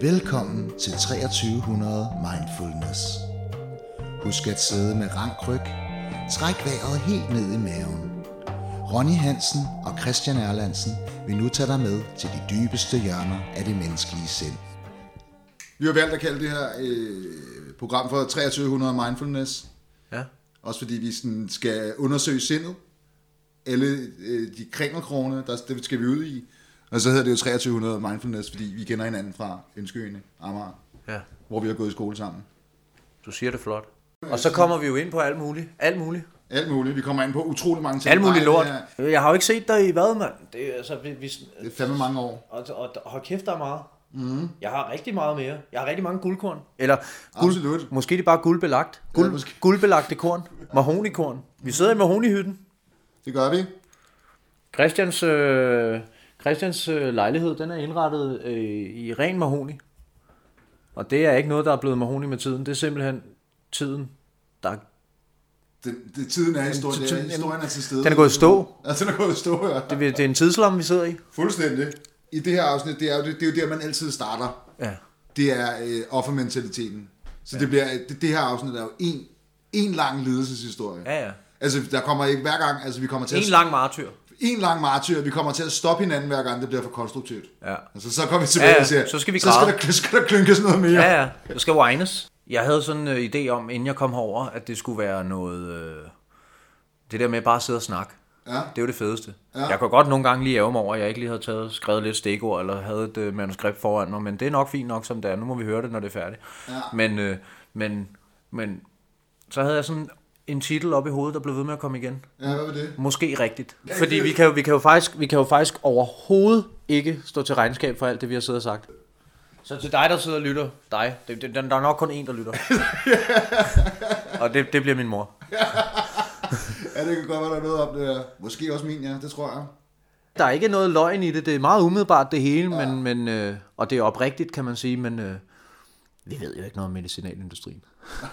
Velkommen til 2300 Mindfulness. Husk at sidde med rank ryg. Træk vejret helt ned i maven. Ronny Hansen og Christian Erlandsen vil nu tage dig med til de dybeste hjørner af det menneskelige sind. Vi har valgt at kalde det her øh, program for 2300 Mindfulness. Ja. Også fordi vi sådan skal undersøge sindet. Alle øh, de kringelkrone, der det skal vi ud i. Og så hedder det jo 2300 Mindfulness, fordi vi kender hinanden fra Ønskeøene, Amager, ja. hvor vi har gået i skole sammen. Du siger det flot. Og så kommer vi jo ind på alt muligt. Alt muligt. Alt muligt. Vi kommer ind på utrolig mange ting. Alt muligt lort. her- Jeg har jo ikke set dig i hvad, mand. Det er, altså, vi, vi, Det er fandme mange år. og, og, og hold kæft, der er meget. Mm. Jeg har rigtig meget mere. Jeg har rigtig mange guldkorn. Eller guld, Absolut. måske det er bare guldbelagt. Guld, Ja, ja, måske. guldbelagte korn. Mahonikorn. Vi sidder i mahonihytten. Det gør vi. Christians, øh, Christians øh, lejlighed, den er indrettet øh, i ren mahoni. Og det er ikke noget, der er blevet mahoni med tiden. Det er simpelthen tiden, der Det, det, tiden er historien. Det er, historien er til stede. Den er gået i stå. Ja, den er gået i stå, ja. det, det er en tidslomme, vi sidder i. Fuldstændig. I det her afsnit, det er jo, det, det er jo der, man altid starter. Ja. Det er øh, offermentaliteten. Så ja. det, bliver, det, det her afsnit er jo en, en lang lidelseshistorie. Ja, ja. Altså, der kommer ikke hver gang, altså vi kommer til En at, lang martyr. En lang martyr, vi kommer til at stoppe hinanden hver gang, det bliver for konstruktivt. Ja. Altså, så kommer vi tilbage Ja, ja, og siger, så skal vi så skal der, skal der klynkes noget mere. Ja, ja. Det skal whines. Jeg havde sådan en uh, idé om, inden jeg kom herover, at det skulle være noget... Øh, det der med bare at sidde og snakke. Ja. Det er jo det fedeste. Ja. Jeg kan godt nogle gange lige ærge mig over, at jeg ikke lige havde taget, skrevet lidt stikord, eller havde et øh, manuskript foran mig, men det er nok fint nok, som det er. Nu må vi høre det, når det er færdigt. Ja. Men, øh, men, men så havde jeg sådan en titel op i hovedet, der blev ved med at komme igen. Ja, hvad var det? Måske rigtigt. Fordi vi kan, jo, vi, kan jo faktisk, vi kan jo faktisk overhovedet ikke stå til regnskab for alt det, vi har siddet og sagt. Så til dig, der sidder og lytter, dig, det, det, der er nok kun en, der lytter. og det, det bliver min mor. Ja, det kan godt være, der er noget om det her. Måske også min, ja, det tror jeg. Der er ikke noget løgn i det, det er meget umiddelbart det hele, ja. men, men, øh, og det er oprigtigt, kan man sige, men øh, vi ved jo ikke noget om medicinalindustrien.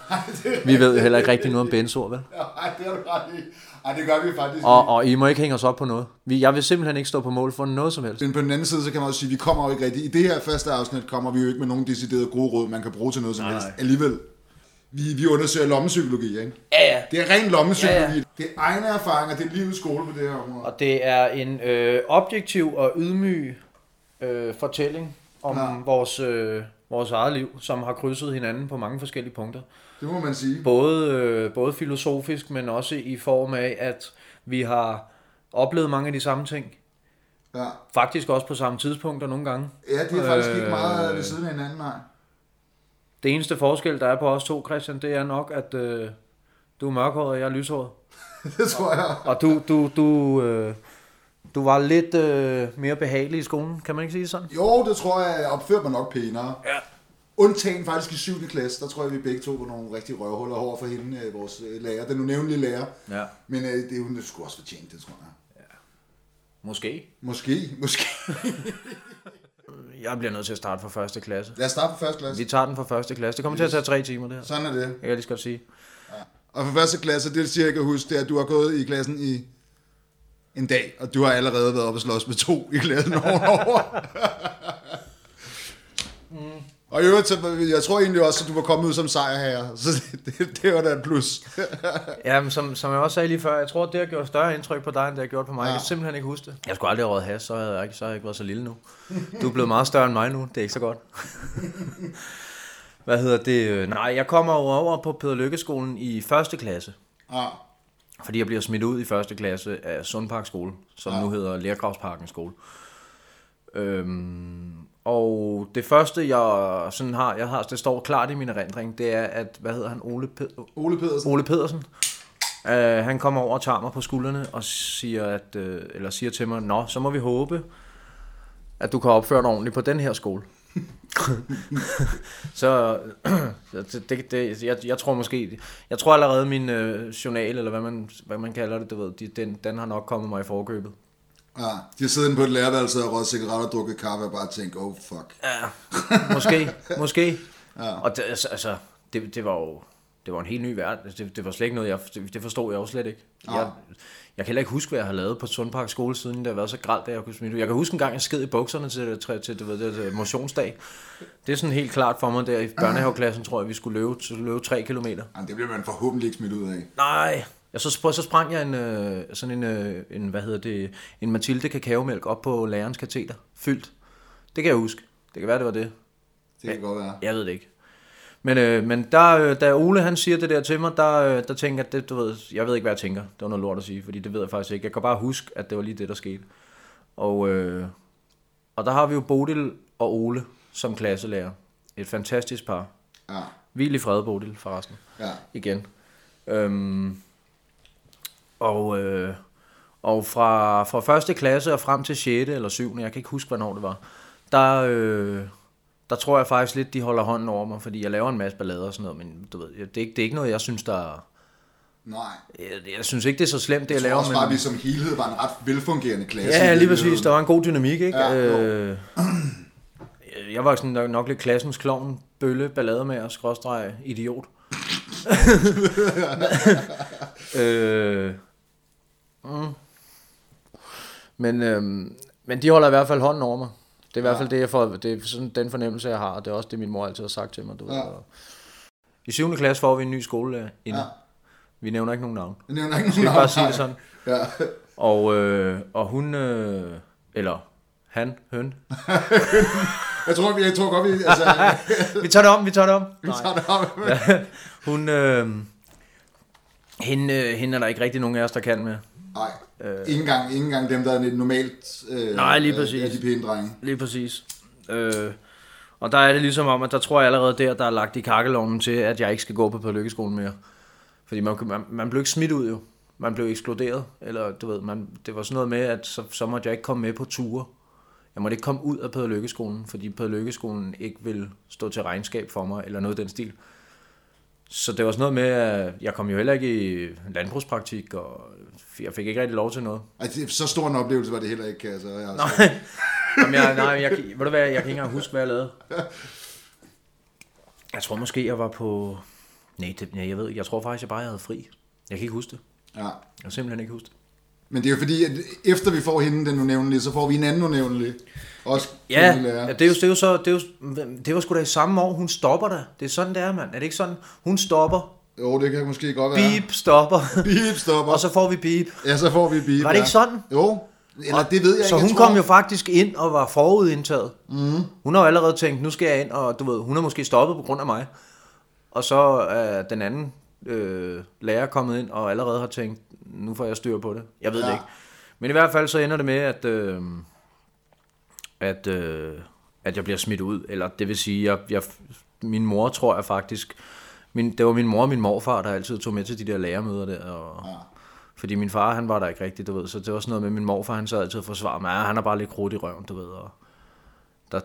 vi ved jo heller ikke rigtig noget om benzoer, vel? Nej, det har du ret i. Ej, det gør vi faktisk Og, og I må ikke hænge os op på noget. Vi, jeg vil simpelthen ikke stå på mål for noget som helst. Men på den anden side, så kan man også sige, at vi kommer jo ikke rigtig... I det her første afsnit kommer vi jo ikke med nogen deciderede gode råd, man kan bruge til noget som Nej, helst. nej. Alligevel. Vi, vi undersøger lommepsykologi, ikke? Ja, ja. Det er ren lommepsykologi. Ja, ja. Det er egne erfaringer, det er livets skole på det her område. Og det er en øh, objektiv og ydmyg øh, fortælling om ja. vores, øh, vores eget liv, som har krydset hinanden på mange forskellige punkter. Det må man sige. Både, øh, både filosofisk, men også i form af, at vi har oplevet mange af de samme ting. Ja, Faktisk også på samme tidspunkter nogle gange. ja det er faktisk ikke Øh, meget ved siden af hinanden, nej. Det eneste forskel, der er på os to, Christian, det er nok, at øh, du er mørkhåret, og jeg er lyshåret. Det tror jeg. Og du, du, du, øh, du var lidt øh, mere behagelig i skolen, kan man ikke sige sådan? Jo, det tror jeg, jeg opfører mig nok pænere. Ja. Undtagen faktisk i 7. klasse, der tror jeg, vi begge to var nogle rigtig røvhuller over for hende, øh, vores øh, lærer, den unævnlige lærer. Ja. Men øh, det er det skulle også fortjent, det tror jeg. Måske. Måske, måske. Jeg bliver nødt til at starte fra første klasse. Lad os starte på første klasse. Vi tager den fra første klasse. Det kommer til at tage tre timer, det her. Sådan er det. Jeg kan lige så godt sige. Og for første klasse, det siger jeg kan huske, det er, at du har gået i klassen i en dag, og du har allerede været oppe og slås med to i klassen ovenover. Og i øvrigt, så, jeg tror egentlig også, at du var kommet ud som sejrherre, så det, det, det var da et plus. Ja, men som, som jeg også sagde lige før, jeg tror, det har gjort større indtryk på dig, end det har gjort på mig. Ja. Jeg kan simpelthen ikke huske det. Jeg skulle aldrig have røget has, så havde jeg ikke, så havde jeg ikke været så lille nu. Du er blevet meget større end mig nu, det er ikke så godt. Hvad hedder det? Nej, jeg kommer over på Peder Lykkeskolen i første klasse. Ja, Fordi jeg bliver smidt ud i første klasse af Sundpark skole, som ja. nu hedder Lergravsparken skole. Øhm, og det første, jeg sådan har, jeg har, det står klart i min erindring, det er, at, hvad hedder han, Ole, Ped- Ole Pedersen. Ole Pedersen, øh, han kommer over og tager mig på skuldrene og siger, at, øh, eller siger til mig, Nå, så må vi håbe, at du kan opføre dig ordentligt på den her skole. så det, det, jeg, jeg tror måske, jeg tror allerede min øh, journal, eller hvad man, hvad man kalder det, du ved, de, den, den har nok kommet mig i forkøbet. Ja, de har siddet inde på et lærerværelse og røget cigaretter og drukket kaffe og bare tænkt, oh fuck. Ja, måske, måske. Ja. Og det, altså, altså, det, det var jo, det var en helt ny verden. Altså, Det, det var slet ikke noget, jeg, det, forstod jeg også slet ikke. Jeg, jeg kan heller ikke huske, hvad jeg har lavet på Sundpark skole, siden det har været så gralt, at jeg kunne smide. Jeg kan huske en gang, jeg sked i bukserne til, til, til, til, til, til motionsdag. Det er sådan helt klart for mig, der i børnehaveklassen, tror jeg, vi skulle løbe, løbe 3 kilometer. Jamen, det bliver man forhåbentlig ikke smidt ud af. Nej, ja, så, så sprang jeg en, øh, sådan en, øh, en, hvad hedder det, en Mathilde kakaomælk op på lærerens kateter, fyldt. Det kan jeg huske. Det kan være, det var det. Det kan godt være. Jeg ved det ikke. Men, øh, men der, øh, da Ole han siger det der til mig, der, øh, der tænker jeg, det, du ved, jeg ved ikke, hvad jeg tænker. Det var noget lort at sige, fordi det ved jeg faktisk ikke. Jeg kan bare huske, at det var lige det, der skete. Og, øh, og der har vi jo Bodil og Ole som klasselærer. Et fantastisk par. Ja, Hvil i fred, Bodil, forresten. ja. Igen. Øhm, og, øh, og fra, fra første klasse og frem til 6. eller 7. jeg kan ikke huske, hvornår det var, der, øh, der tror jeg faktisk lidt, de holder hånden over mig, fordi jeg laver en masse ballader og sådan noget, men du ved, det er ikke, det er ikke noget, jeg synes, der... Nej. Jeg, jeg synes ikke, det er så slemt, det jeg, Jeg tror laver, også men... bare, at vi som helhed var en ret velfungerende klasse. Ja, lige præcis. Der var en god dynamik, ikke? Ja, øh, jeg var sådan nok, nok lidt klassens klovn, bølle, ballade med skråstreg, idiot. øh, mm. Men, øhm, men de holder i hvert fald hånden over mig. Det er i hvert fald det, jeg får, det er sådan den fornemmelse, jeg har, og det er også det, min mor altid har sagt til mig. Du ved. Ja. Og I 7. klasse får vi en ny skolelærer inde. Ja. Vi nævner ikke nogen navn. Jeg nævner ikke Skal nogen vi bare navn, sige det nej. sådan? Ja. Og, øh, og hun, øh, eller han, høn. Jeg tror, jeg tror godt, vi... Altså, Vi tager det om, vi tager det om. vi tager det op. Hun, øh, hende, øh, hende er der ikke rigtig nogen af os, der kan med. Nej, ikke engang, ikke engang dem, der er normalt... Øh, Nej, lige øh, præcis. Er de pæne drenge. Lige præcis. Øh, og der er det ligesom om, at der tror jeg allerede der, der er lagt i kakkelovnen til, at jeg ikke skal gå på lykkeskolen mere. Fordi man, man, man blev ikke smidt ud jo. Man blev ekskluderet. Eller du ved, man, det var sådan noget med, at så, så måtte jeg ikke komme med på ture. Jeg måtte ikke komme ud af lykkeskolen, fordi lykkeskolen ikke ville stå til regnskab for mig, eller noget i den stil. Så det var sådan noget med, at jeg kom jo heller ikke i landbrugspraktik, og jeg fik ikke rigtig lov til noget. Altså, så stor en oplevelse var det heller ikke, kan jeg Nej, Jamen, jeg, nej, jeg, ved du hvad, jeg kan ikke engang huske, hvad jeg lavede. Jeg tror måske, jeg var på... Nej, det, jeg ved. Jeg tror faktisk, jeg bare havde fri. Jeg kan ikke huske det. Ja. Jeg kan simpelthen ikke huske det. Men det er jo fordi, at efter vi får hende, den unævnlige, så får vi en anden unævnlig. Også Ja, det, er jo, det er jo så... Det, er jo, det var sgu da i samme år, hun stopper der. Det er sådan, det er, mand. Er det ikke sådan? Hun stopper. Jo, det kan måske godt være. Beep, stopper. Beep stopper. Og så får vi beep. Ja, så får vi beep. Var det ja. ikke sådan? Jo. Eller det ved jeg Så ikke. hun jeg tror, kom jo faktisk ind og var forudindtaget. Mm. Hun har jo allerede tænkt, nu skal jeg ind, og du ved, hun er måske stoppet på grund af mig. Og så er den anden øh, lærer kommet ind og allerede har tænkt, nu får jeg styr på det. Jeg ved ja. Det ikke. Men i hvert fald så ender det med, at, øh, at, øh, at jeg bliver smidt ud. Eller det vil sige, jeg, jeg, min mor tror jeg faktisk, min, det var min mor og min morfar, der altid tog med til de der lærermøder der. Og, Ja. fordi min far, han var der ikke rigtigt, du ved. Så det var sådan noget med, min morfar, han sad altid og forsvarer mig. Han er bare lidt krudt i røven, du ved. Og der,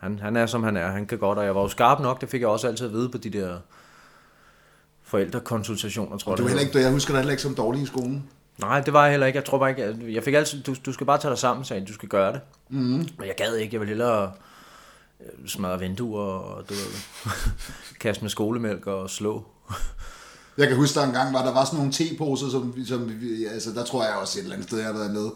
han, han er, som han er. Han kan godt, og jeg var jo skarp nok. Det fik jeg også altid at vide på de der forældrekonsultationer, tror jeg. Du er heller ikke, jeg husker dig heller ikke som dårlig i skolen. Nej, det var jeg heller ikke. Jeg tror bare ikke, jeg fik altid, du, du skal bare tage dig sammen, sagde du skal gøre det. Mhm. Mm. Men jeg gad ikke, jeg ville hellere øh, smadre vinduer og du ved, kaste med skolemælk og slå. Jeg kan huske, der engang var, der var sådan nogle teposer, som, som altså der tror jeg også et eller andet sted, jeg har været med.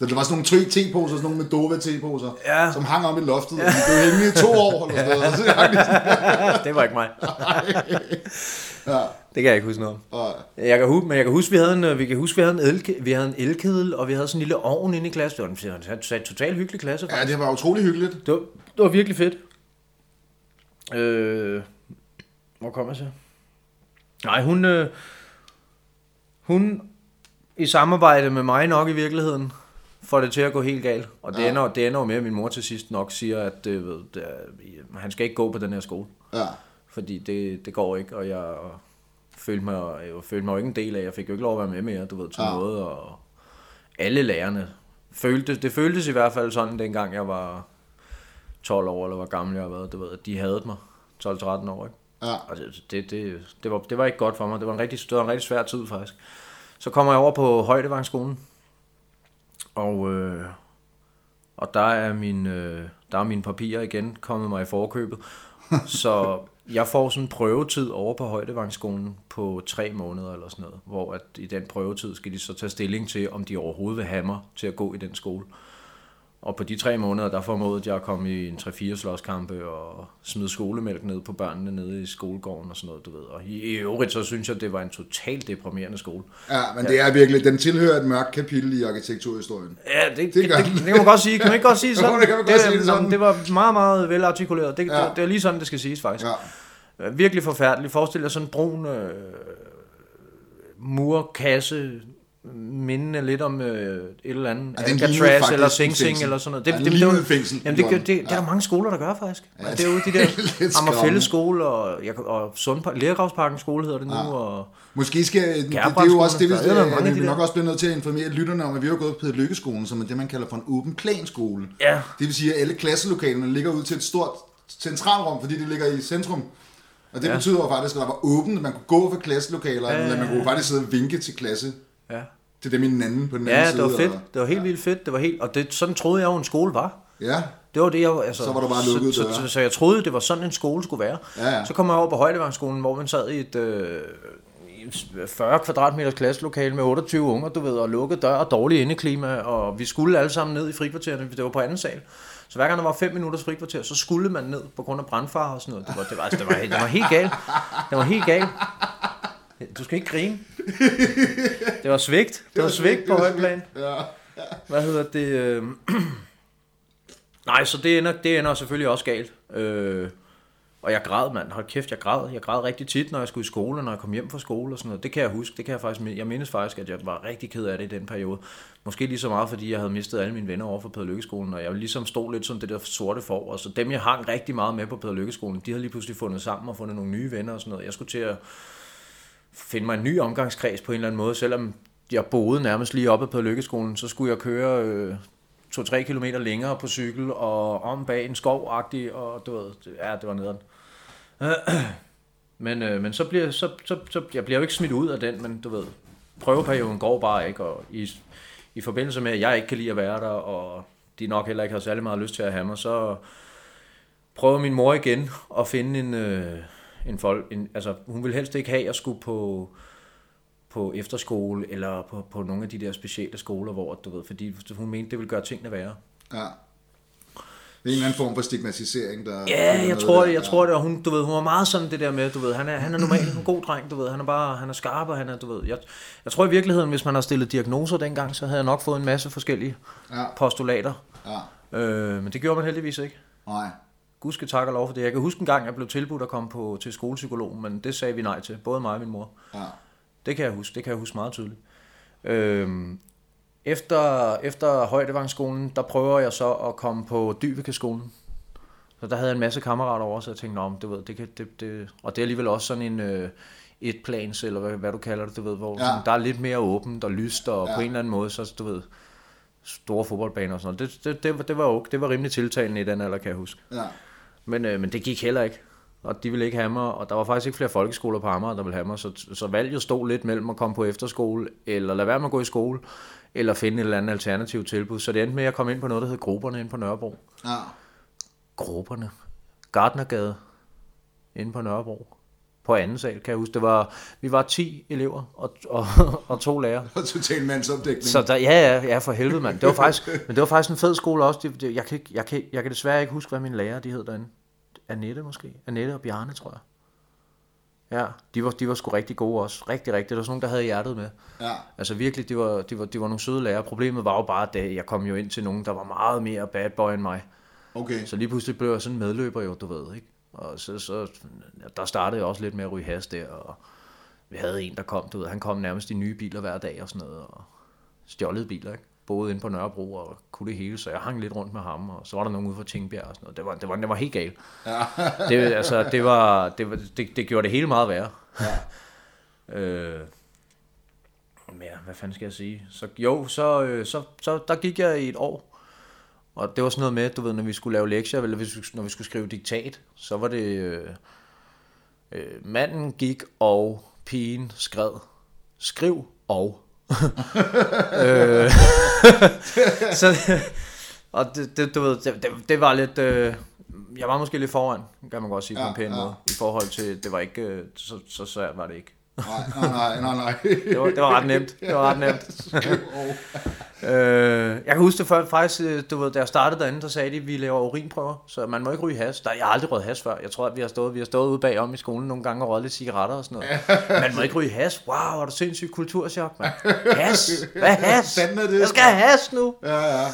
Der, var sådan nogle te- teposer, sådan nogle med Dova teposer, Ja. som hang om i loftet, og de blev hængende i to år, eller sådan noget. Og så sådan, det var ikke mig. ja, Det kan jeg ikke huske noget om. og, Jeg kan huske, men jeg kan huske, vi havde en, øh, vi kan huske, vi havde en, elke, vi havde en elkedel, og vi havde sådan en lille ovn inde i klassen. Det var en, en totalt hyggelig klasse. ja, det var utrolig hyggeligt. Det var, det var virkelig fedt. Øh, hvor kommer jeg så? Nej, hun, øh, hun i samarbejde med mig nok i virkeligheden får det til at gå helt galt. Og det, Ja. ender, det ender jo med, at min mor til sidst nok siger, at det, ved, det er, han skal ikke gå på den her skole. Ja, Fordi det, det går ikke, og jeg følte mig, jeg følte mig jo ikke en del af. Jeg fik jo ikke lov at være med mere, du ved, til Ja. noget. Og alle lærerne følte, det føltes i hvert fald sådan, dengang jeg var 12 år, eller hvor gammel jeg var, du ved, at de havde mig 12-13 år, ikke? ja. Og det, det, det, det, var, det var ikke godt for mig. Det var en rigtig, det var en rigtig svær tid, faktisk. Så kommer jeg over på Højdevangskolen, og, øh, og der er, min, øh, der er mine papirer igen kommet mig i forkøbet. Så jeg får sådan en prøvetid over på Højdevangsskolen på tre måneder eller sådan noget, hvor at i den prøvetid skal de så tage stilling til, om de overhovedet vil have mig til at gå i den skole. Og på de tre måneder, der formåede jeg at komme i en 3-4 slåskampe og smide skolemælk ned på børnene nede i skolegården og sådan noget, du ved. Og i, i øvrigt, så synes jeg, det var en totalt deprimerende skole. Ja, men det er virkelig, den tilhører et mørkt kapitel i arkitekturhistorien. Ja, det, det, Det det, det, kan man godt sige. Kan man ikke godt sige sådan? Det kan man godt sige det sådan. det var meget, meget velartikuleret. Det, Ja. ja. det, det er lige sådan, det skal siges faktisk. Ja, Ja. Virkelig forfærdeligt. Forestil dig sådan en brun øh, murkasse, mindende lidt om øh, et eller andet. Ja, Ja, Alcatraz eller Sing Sing eller sådan noget. Ja, den lignede et fængsel. Jamen, det, det, det, det, er der mange skoler, der gør faktisk. Ja, Ja, det er jo de det er der lidt Amagerfælde skræmmende. skole og, jeg, og Sundpark, Lærgravsparken skole hedder det nu. Ja. Og, Måske skal, det, det er jo også det, vi, der er vi de vil nok også blive nødt til at informere lytterne om, at vi har gået på Lykkeskolen, som er det, man kalder for en åben planskole. Ja. Det vil sige, at alle klasselokalerne ligger ud til et stort centralrum, fordi det ligger i centrum. Og det ja. Ja. betyder jo faktisk, at der var åbent, at man kunne gå for klasselokaler, ja, Ja, ja, eller man kunne ja. faktisk sidde og vinke til klasse ja. til dem i den anden på den ja, anden det side. var fedt. og- Det var helt vildt fedt. Det var helt, og det, sådan troede jeg jo, en skole var. Ja, Det var det, jeg... Altså, Så var der bare lukkede så, døre. så, så, så, jeg troede, det var sådan, en skole skulle være. Ja, ja. Så kom jeg over på Højdevangsskolen, hvor man sad i et øh, i 40 kvadratmeters klasselokale med 28 unger, du ved, og lukket dør og dårligt indeklima, og vi skulle alle sammen ned i frikvartererne, det var på anden sal. Så hver gang der var 5 minutters frikvarter, så skulle man ned på grund af brandfare og sådan noget. Det var, det var, altså, det var, helt- det var helt galt. Det var helt galt. Du skal ikke grine. Det var svigt. Det var svigt på højt plan. ja. Hvad hedder det? Øh... Nej, så det ender, det ender selvfølgelig også galt. Øh... Og jeg græd, mand. Hold kæft, jeg græd. Jeg græd rigtig tit, når jeg skulle i skole, når jeg kom hjem fra skole og sådan noget. Det kan jeg huske. Det kan jeg faktisk Jeg mindes faktisk, at jeg var rigtig ked af det i den periode. Måske lige så meget, fordi jeg havde mistet alle mine venner over for Peder Lykkeskolen, og jeg ligesom stod lidt som det der sorte for. Og så dem, jeg hang rigtig meget med på Peder Lykkeskolen, de havde lige pludselig fundet sammen og fundet nogle nye venner og sådan noget. Jeg skulle til at finde mig en ny omgangskreds på en eller anden måde, selvom jeg boede nærmest lige oppe på Lykkeskolen, så skulle jeg køre øh, 2-3 km længere på cykel og om bag en skov og du ved, det- ja, det var nederen. Men, øh, men så bliver så, så, så, jeg bliver jo ikke smidt ud af den, men du ved, prøveperioden går bare ikke, og i, i forbindelse med, at jeg ikke kan lide at være der, og de nok heller ikke har særlig meget lyst til at have mig, så prøver min mor igen at finde en, øh, en folk, en, altså hun ville helst ikke have, at jeg skulle på, på efterskole, eller på, på nogle af de der specielle skoler, hvor, du ved, fordi hun mente, det ville gøre tingene værre. ja. Det er en eller anden form for stigmatisering, der... Ja, jeg tror der. det, jeg tror det, og hun, du ved, hun var meget sådan det der med, du ved, han er, han er normalt en god dreng, du ved, han er bare, han er skarp, og han er, du ved, jeg, jeg tror i virkeligheden, hvis man har stillet diagnoser dengang, så havde jeg nok fået en masse forskellige Ja, postulater, ja. øh, men det gjorde man heldigvis ikke. Nej. Gud skal takke og lov for det. Jeg kan huske en gang, jeg blev tilbudt at komme på, til skolepsykolog, men det sagde vi nej til, både mig og min mor. Ja. Det kan jeg huske, det kan jeg huske meget tydeligt. Øhm, efter, efter Højdevangsskolen, der prøver jeg så at komme på Dybekeskolen. Så der havde jeg en masse kammerater over, så jeg tænkte, om du ved, det kan, det, det, og det er alligevel også sådan en øh, etplans, eller hvad, hvad, du kalder det, du ved, hvor Ja. sådan, der er lidt mere åbent og lyst, og Ja. på en eller anden måde, så du ved, store fodboldbaner og sådan noget. Det, det, det, var- det, var, okay. det var rimelig tiltalende i den alder, kan jeg huske. Ja. Men, øh, men det gik heller ikke. Og de ville ikke have mig, og der var faktisk ikke flere folkeskoler på Amager, der ville have mig, så, så valget stod lidt mellem at komme på efterskole, eller lade være med at gå i skole, eller finde et eller andet alternativt tilbud. Så det endte med, at jeg kom ind på noget, der hed Grupperne inde på Nørrebro. Ja. Grupperne? Gardnergade inde på Nørrebro. På anden sal, kan jeg huske. Det var, vi var 10 elever og, og, og to lærere. Og total mandsopdækning. Så der, ja, ja, ja, for helvede, mand. Det var faktisk, men det var faktisk en fed skole også. Det, det, jeg, kan ikke, jeg, kan, jeg kan desværre ikke huske, hvad mine lærere de hed derinde. Annette måske? Annette og Bjarne, tror jeg. Ja, de var, de var sgu rigtig gode også. Rigtig, rigtig. Der var sådan nogle, der havde hjertet med. Ja. Altså virkelig, de var, de var, de var nogle søde lærere. Problemet var jo bare, at jeg kom jo ind til nogen, der var meget mere bad boy end mig. Okay. Så lige pludselig blev jeg sådan en medløber jo, du ved, ikke? Og så, så der startede jeg også lidt med at ryge has der, og vi havde en, der kom, du ved, han kom nærmest i nye biler hver dag og sådan noget, og stjålede biler, ikke? Boede inde på Nørrebro og kunne det hele, så jeg hang lidt rundt med ham, og så var der nogen ude fra Tingbjerg og sådan noget. Det var, det var, det var helt galt. Ja. Det, altså, det, var, det, var, det, det gjorde det hele meget værre. Ja. Øh, men ja, hvad fanden skal jeg sige? Så jo, så, øh, så, så der gik jeg i et år. Og det var sådan noget med, du ved, når vi skulle lave lektier, eller hvis, vi- når vi skulle skrive diktat, så var det, øh, øh, manden gik og pigen skred. Skriv og. øh, så, og det, det, du ved, det, det, var lidt, øh, jeg var måske lidt foran, kan man godt sige på Ja, en pæn ja. måde, i forhold til, det var ikke, øh, så, så svært var det ikke. Nej, nej, nej, nej, nej. Det var, det var ret nemt, det var ret nemt. Øh, jeg kan huske det før, faktisk, øh, du ved, da jeg startede derinde, der sagde de, at vi laver urinprøver, så man må ikke ryge has. Der, jeg har aldrig røget has før. Jeg tror, at vi har stået, vi har stået ude bagom i skolen nogle gange og røget lidt cigaretter og sådan noget. Man må ikke ryge has. Wow, er du sindssygt kulturschok, mand. Has? Hvad has? Hvad er det? Jeg skal have has nu. Ja, ja.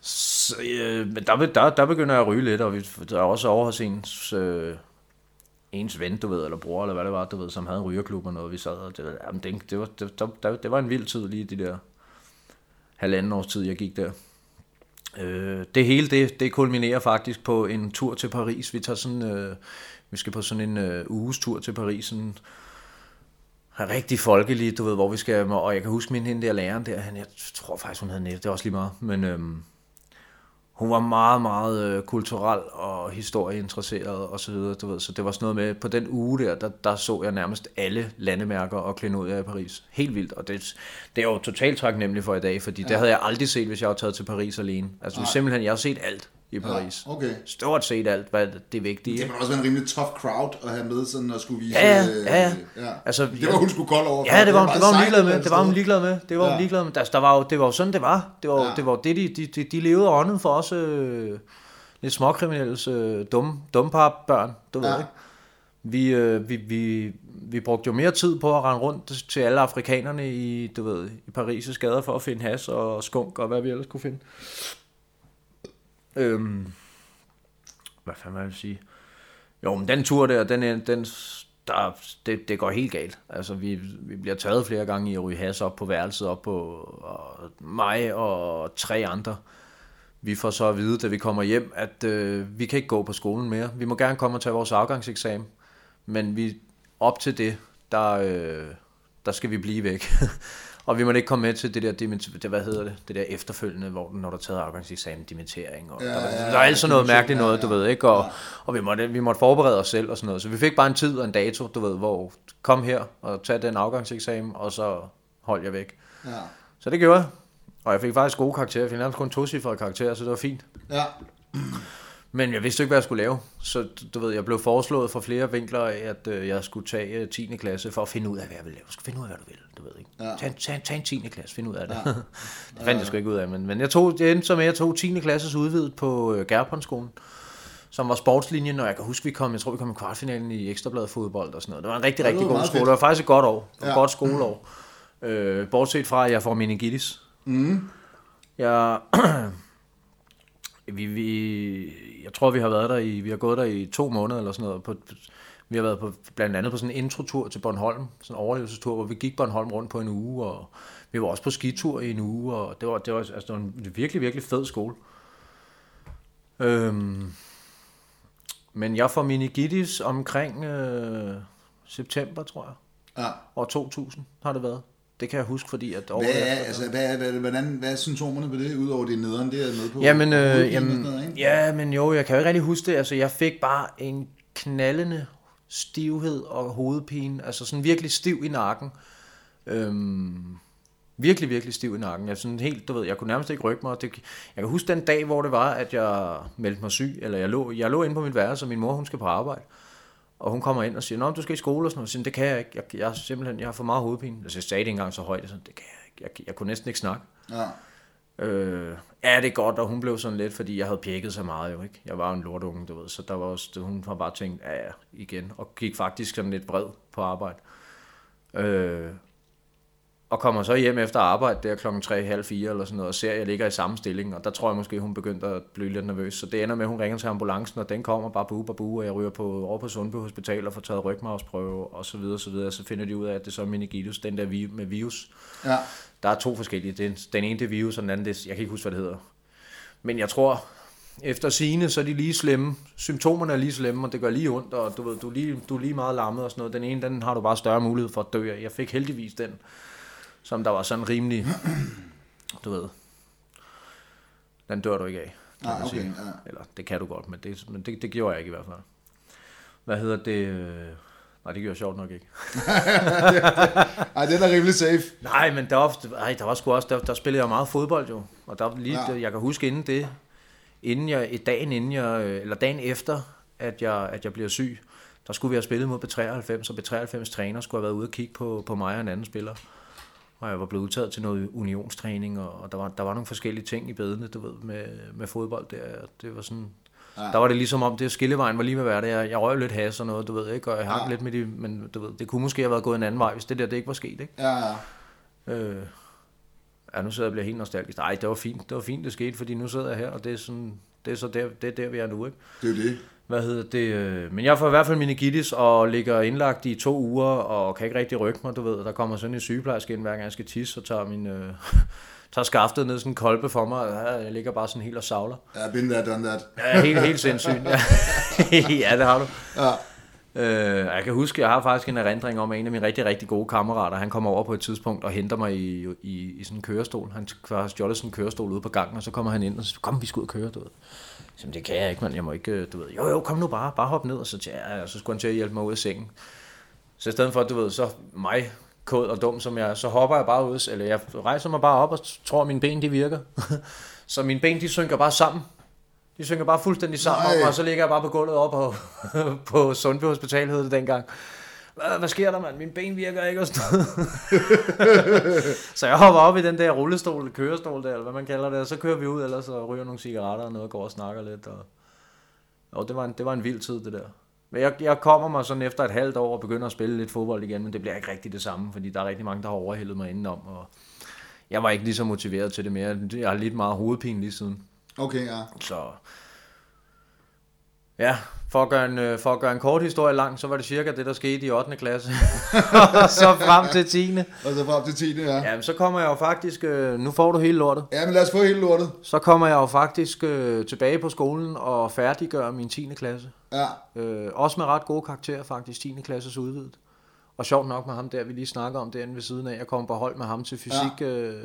Så, øh, men der, der, der begynder jeg at ryge lidt, og vi, der er også over hos ens, øh, ens ven, du ved, eller bror, eller hvad det var, du ved, som havde en rygerklub og noget, vi sad og det, jamen, det, det, var, det, der, det var en vild tid lige de der halvanden års tid, jeg gik der. Øh, det hele, det, det kulminerer faktisk på en tur til Paris. Vi tager sådan, øh, vi skal på sådan en øh, uges tur til Paris, sådan rigtig folkelig, du ved, hvor vi skal, og jeg kan huske min hende der læreren der, han, jeg tror faktisk, hun havde net, det er også lige meget, men øhm, hun var meget, meget øh, kulturel og historieinteresseret og så videre, du ved, så det var sådan noget med, på den uge der, der, der så jeg nærmest alle landemærker og klenodier i Paris. Helt vildt, og det, det er jo totalt taknemmelig for i dag, fordi ja. det havde jeg aldrig set, hvis jeg var taget til Paris alene. Altså Nej. simpelthen, jeg har set alt i Paris. Ja, okay. Stort set alt, hvad det vigtige. Det må også en rimelig tough crowd at have med, sådan at skulle vise... Ja, ja, øh, ja, ja. Altså, det var hun skulle kold over. Ja, det var, det var hun ligeglad med. et Det var hun ligeglad med. Det var hun ligeglad med. Altså, der var jo, det var jo sådan, det var. Det var, Ja. det, var det, de, de, de, de levede og åndede for os øh, lidt småkriminelles øh, dumme, dumpar børn, du ved Ja. ikke. Vi, øh, vi, vi, vi brugte jo mere tid på at rende rundt til alle afrikanerne i, du ved, i Paris' gader for at finde has og skunk og hvad vi ellers kunne finde. Øhm, hvad fanden vil jeg sige? Jo, men den tur der, den, den, der, det, det går helt galt. Altså, vi, vi bliver taget flere gange i at ryge has op på værelset, op på og mig og tre andre. Vi får så at vide, da vi kommer hjem, at øh, vi kan ikke gå på skolen mere. Vi må gerne komme og tage vores afgangseksamen, men vi op til det, der, øh, der skal vi blive væk. og vi må ikke komme med til det der, det, hvad hedder det, det der efterfølgende, hvor når der er taget afgangseksamen, dimitering. Og Ja, ja, der, ja, der er noget mærkeligt noget, ja, du ja. ved ikke, og, og vi, måtte, vi måtte forberede os selv og sådan noget. Så vi fik bare en tid og en dato, du ved, hvor kom her og tag den afgangseksamen, og så hold jeg væk. Ja, Så det gjorde jeg. Og jeg fik faktisk gode karakterer. Jeg fik nærmest kun to karakterer, så det var fint. ja. Men jeg vidste ikke, hvad jeg skulle lave. Så du- ved, jeg blev foreslået fra flere vinkler at øh, jeg skulle tage øh, 10. klasse for at finde ud af, hvad jeg ville lave. Skal finde ud af, hvad du vil, du ved ikke. Ja. Tag, tag, tag en 10. klasse, find ud af det. Ja. Ja. det fandt jeg sgu ikke ud af, men, men jeg, tog, jeg endte så med, at jeg tog 10. klasses udvidet på øh, Gerponsskolen som var sportslinjen, og jeg kan huske, vi kom, jeg tror, vi kom i kvartfinalen i Ekstrabladet fodbold og sådan noget. Det var en rigtig, Ja, det rigtig god skole. fedt. Det var faktisk et godt år. Det var Ja. et godt skoleår. Øh, bortset fra, at jeg får meningitis. Mm. Jeg, vi, vi, jeg tror, vi har været der i, vi har gået der i to måneder eller sådan noget. På, vi har været på, blandt andet på sådan en introtur til Bornholm, sådan en overlevelsestur, hvor vi gik Bornholm rundt på en uge, og vi var også på skitur i en uge, og det var, det var, altså, det var en virkelig, virkelig fed skole. Øhm, men jeg får meningitis omkring øh, september, tror jeg. Ja. År 2000 har det været. Det kan jeg huske, fordi at året Hvad er, efter- altså, hvad, hvad, hvordan, hvad er symptomerne på det, udover det nederen, det er med på? Jamen, øh, jamen noget, ja, men jo, jeg kan jo ikke rigtig huske det. Altså, jeg fik bare en knaldende stivhed og hovedpine. Altså sådan virkelig stiv i nakken. Øhm, virkelig, virkelig stiv i nakken. Jeg, sådan helt, du ved, jeg kunne nærmest ikke rykke mig. Det, jeg kan huske den dag, hvor det var, at jeg meldte mig syg. Eller jeg lå, jeg lå inde på mit værelse, og min mor, hun skal på arbejde. Og hun kommer ind og siger, Nå, du skal i skole og sådan noget. Jeg siger, det kan jeg ikke. Jeg, jeg, er simpelthen, jeg har for meget hovedpine. Altså, jeg sagde det engang så højt. Jeg, sådan, det kan jeg ikke. Jeg, jeg kunne næsten ikke snakke. Ja. Øh, ja, det er godt, og hun blev sådan lidt, fordi jeg havde pjekket så meget jo, ikke? Jeg var en lortunge, du ved, så der var også, hun har bare tænkt, ja, ja, igen, og gik faktisk sådan lidt vred på arbejde. Øh, og kommer så hjem efter arbejde, der klokken 3, halv 4 eller sådan noget, og ser, at jeg ligger i samme stilling, og der tror jeg måske, hun begyndte at blive lidt nervøs. Så det ender med, at hun ringer til ambulancen, og den kommer bare bu, bu, og jeg ryger på, over på Sundby Hospital og får taget rygmarvsprøve, og så videre, så videre. Så finder de ud af, at det så er meningitis, den der vi- med virus. ja. Der er to forskellige. Den, den ene det er virus, og den anden det, jeg kan ikke huske, hvad det hedder. Men jeg tror, efter sine, så er de lige slemme. Symptomerne er lige slemme, og det gør lige ondt, og du ved, du er lige, du er lige meget lammet og sådan noget. Den ene, den har du bare større mulighed for at dø af. Jeg fik heldigvis den, som der var sådan rimelig, du ved, den dør du ikke af. kan Ah, okay, sige. ja. Eller det kan du godt, men det, men det, det gjorde jeg ikke i hvert fald. Hvad hedder det? Nej, det gjorde jeg sjovt nok ikke. Ej, den er rimelig safe. Nej, men der var, ej, der var sgu også, der, der spillede jeg meget fodbold jo. Og der lige, Ja. jeg kan huske inden det, inden jeg, dagen inden jeg, øh, eller dagen efter, at jeg, at jeg bliver syg, der skulle vi have spillet mod B93, og B93 træner skulle have været ude og kigge på, på mig og en anden spiller. Og jeg var blevet udtaget til noget unionstræning, og, og der, var, der var nogle forskellige ting i bedene, du ved, med, med fodbold der. Det var sådan, ja. Der var det ligesom om, det skillevejen var lige ved at være det. Jeg, jeg røg lidt has og noget, du ved ikke, og jeg hang ja. lidt med de, men du ved, det kunne måske have været gået en anden vej, hvis det der det ikke var sket, ikke? Ja, ja. Øh, ja, nu sidder jeg og bliver helt nostalgisk. Nej, det var fint, det var fint, det skete, fordi nu sidder jeg her, og det er sådan, det er så der, det er der, vi er nu, ikke? Det er det. Hvad hedder det? Men jeg får i hvert fald meningitis og ligger indlagt i to uger og kan ikke rigtig rykke mig, du ved. Der kommer sådan en sygeplejerske ind, hver gang jeg skal tisse, og tager min... Øh, tager skaftet ned sådan en kolbe for mig, og jeg ligger bare sådan helt og savler. Ja, been there, done that. Ja, helt, helt sindssygt. Ja. ja, det har du. Ja. Øh, jeg kan huske, jeg har faktisk en erindring om, at en af mine rigtig, rigtig gode kammerater, han kommer over på et tidspunkt og henter mig i, i, i sådan en kørestol. Han har stjålet sådan en kørestol ude på gangen, og så kommer han ind og siger, kom, vi skal ud og køre, du ved. Så det kan jeg ikke, mand. jeg må ikke, øh, du ved, jo, jo, kom nu bare, bare hop ned, og så, ja, og så skulle han til at hjælpe mig ud af sengen. Så i stedet for, du ved, så mig, kod og dum som jeg er, så hopper jeg bare ud, eller jeg rejser mig bare op og tror, at mine ben, de virker. så mine ben, de synker bare sammen. De synker bare fuldstændig sammen, Nej. og så ligger jeg bare på gulvet op på, på Sundby Hospital, hed det dengang. Hvad, hvad sker der, mand? Mine ben virker ikke og sådan. Så jeg hopper op i den der rullestol, kørestol der, eller hvad man kalder det, og så kører vi ud, ellers så ryger nogle cigaretter og noget, går og snakker lidt. Og... Og det var, en, det var en vild tid, det der. Men jeg, jeg kommer mig sådan efter et halvt år og begynder at spille lidt fodbold igen, men det bliver ikke rigtig det samme, fordi der er rigtig mange, der har overhældet mig indenom, og jeg var ikke lige så motiveret til det mere. Jeg har lidt meget hovedpine lige siden. Okay, ja. Så ja, for at, gøre en, øh, for at gøre en kort historie lang, så var det cirka det, der skete i 8. klasse. og så frem til 10. Og så frem til 10. Ja. Jamen, så kommer jeg jo faktisk, øh, nu får du hele lortet, ja, men lad os få hele lortet. så kommer jeg jo faktisk øh, tilbage på skolen og færdiggør min 10. klasse. Ja. Øh, også med ret gode karakterer faktisk, 10. klasses udvidet. Og sjovt nok med ham der, vi lige snakker om derinde ved siden af. Jeg kommer på hold med ham til fysik. Ja. Øh,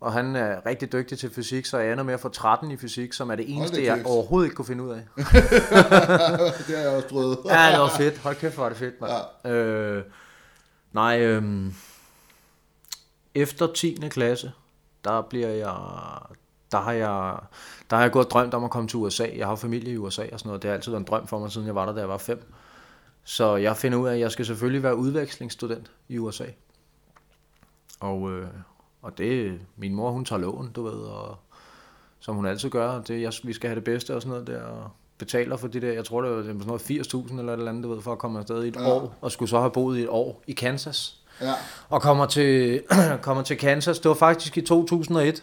og han er rigtig dygtig til fysik, så jeg ender med at få 13 i fysik, som er det eneste, jeg kæft. overhovedet ikke kunne finde ud af. det har jeg også prøvet. ja, det var fedt. Hold kæft, var det fedt, mand. Ja. Øh, nej, øh, efter 10. klasse, der bliver jeg, der har jeg, der har jeg gået og drømt om at komme til USA. Jeg har familie i USA og sådan noget. Det har altid været en drøm for mig, siden jeg var der, da jeg var fem. Så jeg finder ud af, at jeg skal selvfølgelig være udvekslingsstudent i USA. Og, øh, og det, min mor, hun tager lån, du ved, og som hun altid gør. Det, jeg, vi skal have det bedste og sådan noget der, og betaler for det der, jeg tror det var sådan noget 80.000 eller et eller andet, du ved, for at komme afsted i et Ja. år, og skulle så have boet i et år i Kansas. Ja. Og kommer til, kommer til Kansas, det var faktisk i 2001.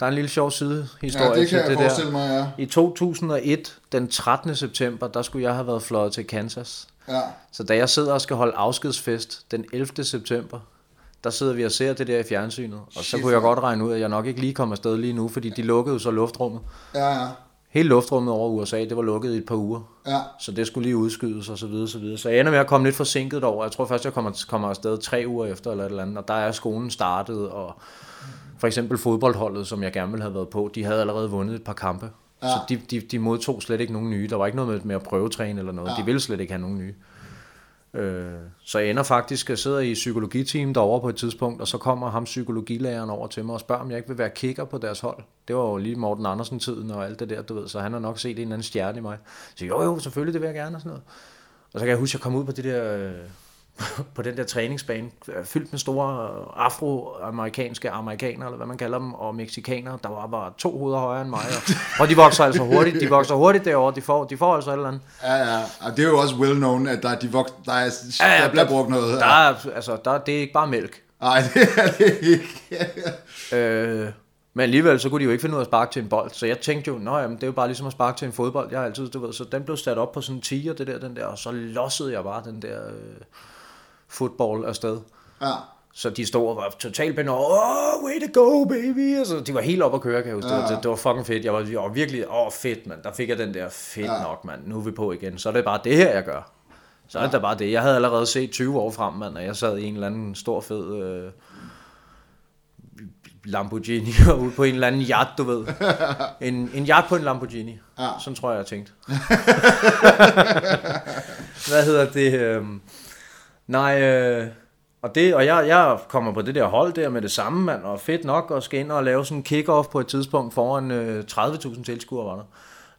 Der er en lille sjov sidehistorie ja, det kan jeg det der. mig, ja. I 2001, den 13. september, der skulle jeg have været fløjet til Kansas. Ja. Så da jeg sidder og skal holde afskedsfest den 11. september, der sidder vi og ser det der i fjernsynet. Og så Shit, kunne jeg godt regne ud, at jeg nok ikke lige kommer afsted lige nu, fordi de lukkede så luftrummet. Ja, ja. Hele luftrummet over USA, det var lukket i et par uger. Ja. Så det skulle lige udskydes og så videre, så videre. Så jeg ender med at komme lidt forsinket over. Jeg tror først, jeg kommer, kommer afsted tre uger efter eller et eller andet. Og der er skolen startet, og for eksempel fodboldholdet, som jeg gerne ville have været på, de havde allerede vundet et par kampe. Ja. Så de, de, de modtog slet ikke nogen nye. Der var ikke noget med, med at prøvetræne eller noget. Ja. De ville slet ikke have nogen nye. Øh, så jeg ender faktisk, jeg sidder i psykologiteam derovre på et tidspunkt, og så kommer ham psykologilæreren over til mig og spørger, om jeg ikke vil være kicker på deres hold. Det var jo lige Morten Andersen-tiden og alt det der, du ved, så han har nok set en eller anden stjerne i mig. Så jo, jo, selvfølgelig, det vil jeg gerne og sådan noget. Og så kan jeg huske, at jeg kom ud på det der, øh, på den der træningsbane, øh, fyldt med store afroamerikanske amerikanere, eller hvad man kalder dem, og mexikanere, der var bare to hoveder højere end mig. Og, og de vokser altså hurtigt, de vokser hurtigt derovre, de får, de får altså et eller andet. Ja, ja. Og det er jo også well known, at der, er de vok- der, er, Ja, ja, der bliver der- brugt noget. Der er, altså, der, det er ikke bare mælk. Nej, det er det ikke. Øh, men alligevel, så kunne de jo ikke finde ud af at sparke til en bold. Så jeg tænkte jo, nå jamen, det er jo bare ligesom at sparke til en fodbold. Jeg har altid, du ved, så den blev sat op på sådan en tiger, det der, den der, og så lossede jeg bare den der øh, fodbold afsted. Ja. Så de stod og var totalt benådet. Oh, way to go, baby. Altså, de var helt op at køre, kan jeg huske. Ja. Det, var- det, var fucking fedt. Jeg var, jeg var virkelig, åh, oh, fedt, mand. Der fik jeg den der, fedt Ja. ja. nok, mand. Nu er vi på igen. Så er det bare det her, jeg gør. Så er det da bare det. Jeg havde allerede set 20 år frem, mand, og jeg sad i en eller anden stor fed øh, Lamborghini og ude på en eller anden yacht, du ved. En, en yacht på en Lamborghini. Ja. Sådan tror jeg, jeg tænkte. Hvad hedder det? Øh, nej, øh, og, det, og jeg, jeg kommer på det der hold der med det samme, mand, og fedt nok, og skal ind og lave sådan en kick-off på et tidspunkt foran øh, 30.000 tilskuere, var der.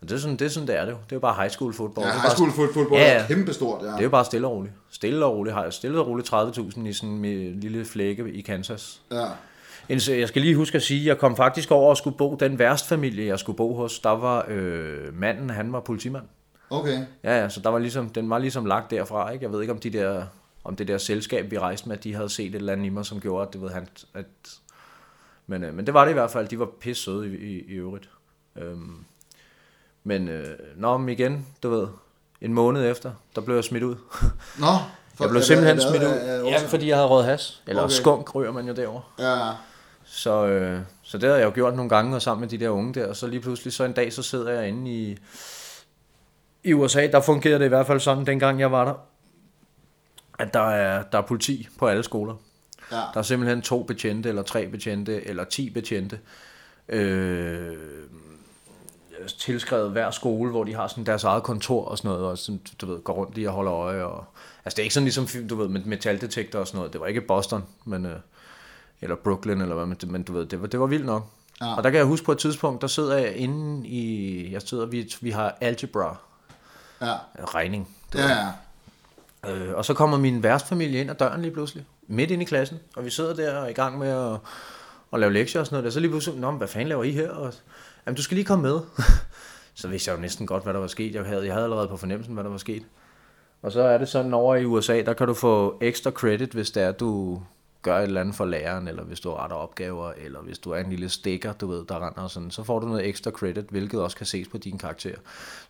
Og det er sådan, det er sådan, det er det jo. Det er jo bare high school football. Ja, er high school fodbold Ja, er kæmpestort, ja. det er jo bare stille og roligt. Stille og roligt, har jeg stille og roligt 30.000 i sådan en lille flække i Kansas. ja. Jeg skal lige huske at sige, at jeg kom faktisk over og skulle bo, den værste familie, jeg skulle bo hos, der var øh, manden, han var politimand. Okay. Ja, ja, så der var ligesom, den var ligesom lagt derfra, ikke? Jeg ved ikke, om de der, om det der selskab, vi rejste med, de havde set et eller andet i mig, som gjorde, at det ved han, at... Men, øh, men det var det i hvert fald, de var pisse søde i, i, i øvrigt. Øhm, men, øh, nå, men igen, du ved, en måned efter, der blev jeg smidt ud. Nå. for- Jeg blev simpelthen det- smidt ud. er Ja, fordi jeg havde røget has. Eller okay. skunk ryger man jo derovre. Ja, Så, øh, så det havde jeg jo gjort nogle gange, og sammen med de der unge der, og så lige pludselig så en dag, så sidder jeg inde i, i USA, der fungerede det i hvert fald sådan, dengang jeg var der, at der er, der er politi på alle skoler. ja. Der er simpelthen to betjente, eller tre betjente, eller ti betjente, øh, tilskrevet hver skole, hvor de har sådan deres eget kontor og sådan noget, og sådan, du ved, går rundt i og holder øje. Og, altså det er ikke sådan ligesom, du ved, med metaldetektor og sådan noget. Det var ikke Boston, men, øh, eller Brooklyn, eller hvad, men, men du ved, det var, det var vildt nok. Ja. Og der kan jeg huske på et tidspunkt, der sidder jeg inde i, jeg sidder, vi, vi har algebra, Ja. regning, Ja, ja. Øh, og så kommer min værtsfamilie ind ad døren lige pludselig, midt ind i klassen, og vi sidder der og er i gang med at, at lave lektier og sådan noget der. Så lige pludselig, Nå, men hvad fanden laver I her? Og, Jamen, du skal lige komme med. så vidste jeg jo næsten godt, hvad der var sket. Jeg havde, jeg havde allerede på fornemmelsen, hvad der var sket. Og så er det sådan over i USA, der kan du få ekstra credit, hvis det er, du gør et eller andet for læreren, eller hvis du retter opgaver, eller hvis du er en lille stikker, du ved, der render og sådan, så får du noget ekstra credit, hvilket også kan ses på dine karakterer.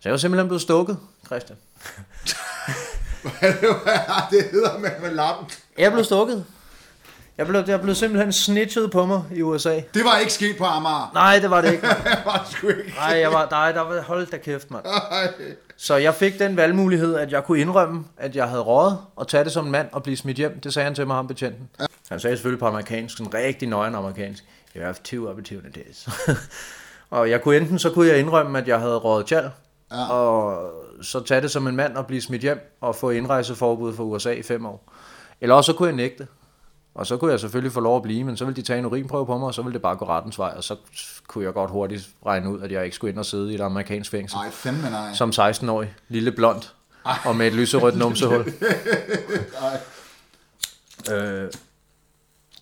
Så jeg var simpelthen blevet stukket, Christian. det hedder med med lappen. Jeg blev stukket. Jeg blev, jeg blev simpelthen snitchet på mig i USA. Det var ikke sket på Amager. Nej, det var det ikke. Det var sgu ikke. Nej, jeg var, nej, der var, hold da kæft, mand. Så jeg fik den valgmulighed, at jeg kunne indrømme, at jeg havde rådet og tage det som en mand og blive smidt hjem. Det sagde han til mig, ham betjenten. Han sagde selvfølgelig på amerikansk, sådan rigtig nøgen amerikansk. You have two opportunities. og jeg kunne enten, så kunne jeg indrømme, at jeg havde rådet tjal, Ja. og så tage det som en mand og blive smidt hjem og få indrejseforbud for USA i fem år. Eller også så kunne jeg nægte. Og så kunne jeg selvfølgelig få lov at blive, men så ville de tage en urinprøve på mig, og så ville det bare gå rettens vej, og så kunne jeg godt hurtigt regne ud, at jeg ikke skulle ind og sidde i et amerikansk fængsel Nej, fandme nej. som 16-årig, lille blond, og med et lyserødt numsehul. øh,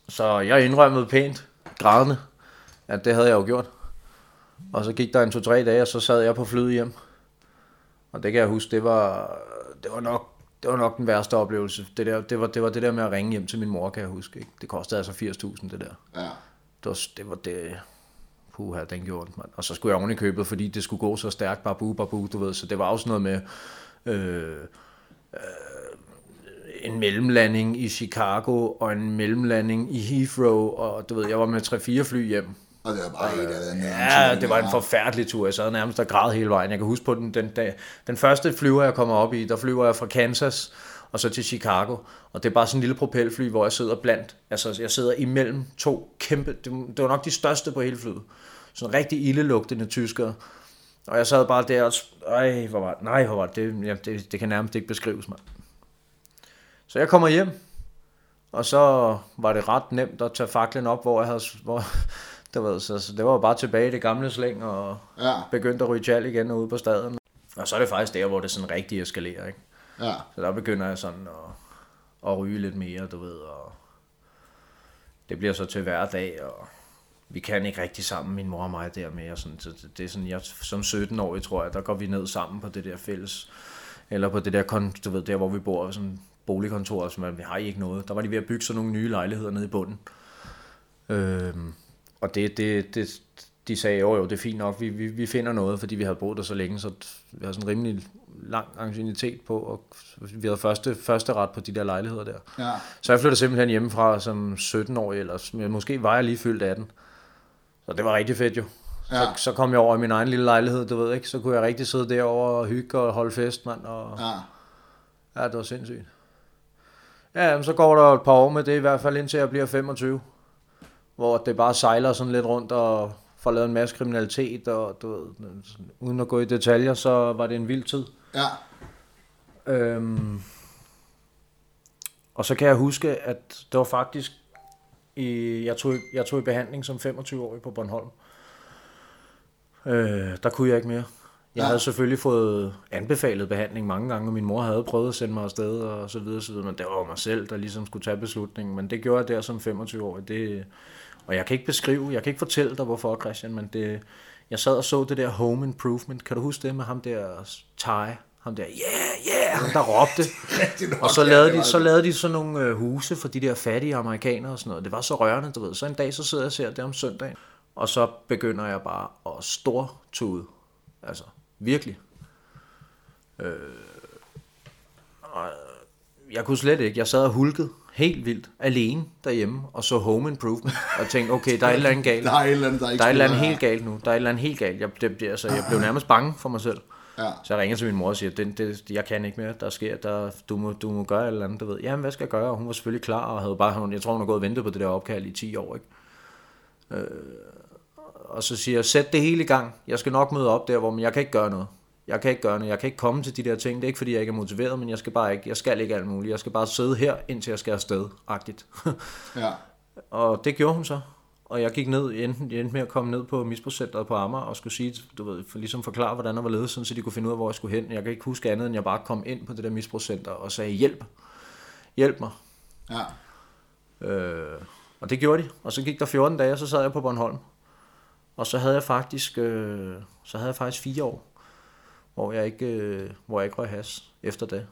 så jeg indrømmede pænt, grædende, at det havde jeg jo gjort. Og så gik der en to-tre dage, og så sad jeg på flyet hjem. Og det kan jeg huske, det var, det var nok det var nok den værste oplevelse. Det, der, det, var, det var det der med at ringe hjem til min mor, kan jeg huske. Ikke? Det kostede altså 80.000, det der. Ja. Det var det, var det puha, den gjorde ondt, mand. Og så skulle jeg oven i købet, fordi det skulle gå så stærkt, babu, babu, du ved. Så det var også noget med øh, øh, en mellemlanding i Chicago, og en mellemlanding i Heathrow, og du ved, jeg var med 3-4 fly hjem. Og det var bare helt andet. Ja, det var en forfærdelig tur. Jeg sad nærmest og græd hele vejen. Jeg kan huske på den, den, dag, den første flyver, jeg kommer op i, der flyver jeg fra Kansas og så til Chicago. Og det er bare sådan en lille propelfly, hvor jeg sidder blandt. Altså, jeg sidder imellem to kæmpe... Det, det var nok de største på hele flyet. Sådan rigtig ildelugtende tyskere. Og jeg sad bare der og... Ej, hvor var det? Nej, hvor var det? Det, ja, det, det kan nærmest ikke beskrives, mand. Så jeg kommer hjem, og så var det ret nemt at tage faklen op, hvor jeg havde... Hvor, det, var, så, så det var bare tilbage i det gamle slæng, og Ja, begyndte at ryge tjal igen ude på staden. Og så er det faktisk der, hvor det sådan rigtig eskalerer, ikke? ja. Så der begynder jeg sådan at, at ryge lidt mere, du ved, og det bliver så til hver dag, og vi kan ikke rigtig sammen, min mor og mig der med, og sådan, så det- det er sådan, jeg, som 17-årig, tror jeg, der går vi ned sammen på det der fælles, eller på det der, du ved, der hvor vi bor, sådan boligkontor, som vi har ikke noget. Der var de ved at bygge sådan nogle nye lejligheder nede i bunden. Øhm, og det, det, det, de sagde, jo jo, det er fint nok, vi, vi, vi finder noget, fordi vi havde boet der så længe, så vi har sådan en rimelig lang ancienitet på, og vi havde første, første ret på de der lejligheder der. Ja. Så jeg flyttede simpelthen hjemmefra som 17-årig, eller måske var jeg lige fyldt 18. Så det var rigtig fedt jo. Så, Ja. så kom jeg over i min egen lille lejlighed, du ved ikke, så kunne jeg rigtig sidde derovre og hygge og holde fest, mand, og Ja. ja, det var sindssygt. Ja, så går der et par år med det, i hvert fald indtil jeg bliver 25, hvor det bare sejler sådan lidt rundt og får lavet en masse kriminalitet, og du ved, sådan, uden at gå i detaljer, så var det en vild tid. Ja. Øhm, Og så kan jeg huske, at det var faktisk, i, jeg, tog, jeg tog i behandling som 25-årig på Bornholm. Øh, der kunne jeg ikke mere. Jeg Ja. havde selvfølgelig fået anbefalet behandling mange gange, og min mor havde prøvet at sende mig afsted og så videre, så videre, men det var mig selv, der ligesom skulle tage beslutningen. Men det gjorde jeg der som 25-årig. Det, og jeg kan ikke beskrive, jeg kan ikke fortælle dig, hvorfor, Christian, men det, jeg sad og så det der Home Improvement. Kan du huske det med ham der Ty? Ham der, yeah, yeah, ham der råbte. og så lavede, de, så lavede de sådan nogle øh, huse for de der fattige amerikanere og sådan noget. Det var så rørende, du ved. Så en dag, så sidder jeg og ser det om søndagen. Og så begynder jeg bare at stortude. Altså, virkelig. Øh, jeg kunne slet ikke. Jeg sad og hulkede helt vildt alene derhjemme og så Home Improvement og tænkte, okay, der er et eller andet galt. Der er et eller andet, der ikke Der er et eller andet helt galt nu. Der er et eller andet helt galt. Jeg, det, det, altså, jeg blev nærmest bange for mig selv. Ja. Så jeg ringer til min mor og siger, det, det, jeg kan ikke mere. Der sker, der, du, må, du må gøre et eller andet, du ved. Jamen, hvad skal jeg gøre? Og hun var selvfølgelig klar og havde bare, hun- jeg tror, hun har gået og ventet på det der opkald i 10 år, ikke? Øh, og så siger jeg, sæt det hele i gang. Jeg skal nok møde op der, hvor men jeg kan ikke gøre noget. Jeg kan ikke gøre noget. Jeg kan ikke komme til de der ting. Det er ikke, fordi jeg ikke er motiveret, men jeg skal bare ikke, jeg skal ikke alt muligt. Jeg skal bare sidde her, indtil jeg skal afsted, agtigt. Ja. Og det gjorde hun så. Og jeg gik ned, endte, jeg endte med at komme ned på misbrugscenteret på Amager og skulle sige, du ved, for ligesom forklare, hvordan der var ledet, sådan, så de kunne finde ud af, hvor jeg skulle hen. Jeg kan ikke huske andet, end jeg bare kom ind på det der misbrugscenter og sagde, hjælp, hjælp mig. Ja. Øh, og det gjorde de. Og så gik der 14 dage, og så sad jeg på Bornholm. Og så havde jeg faktisk, øh, så havde jeg faktisk fire år, hvor jeg ikke, øh, hvor jeg ikke røg has efter det.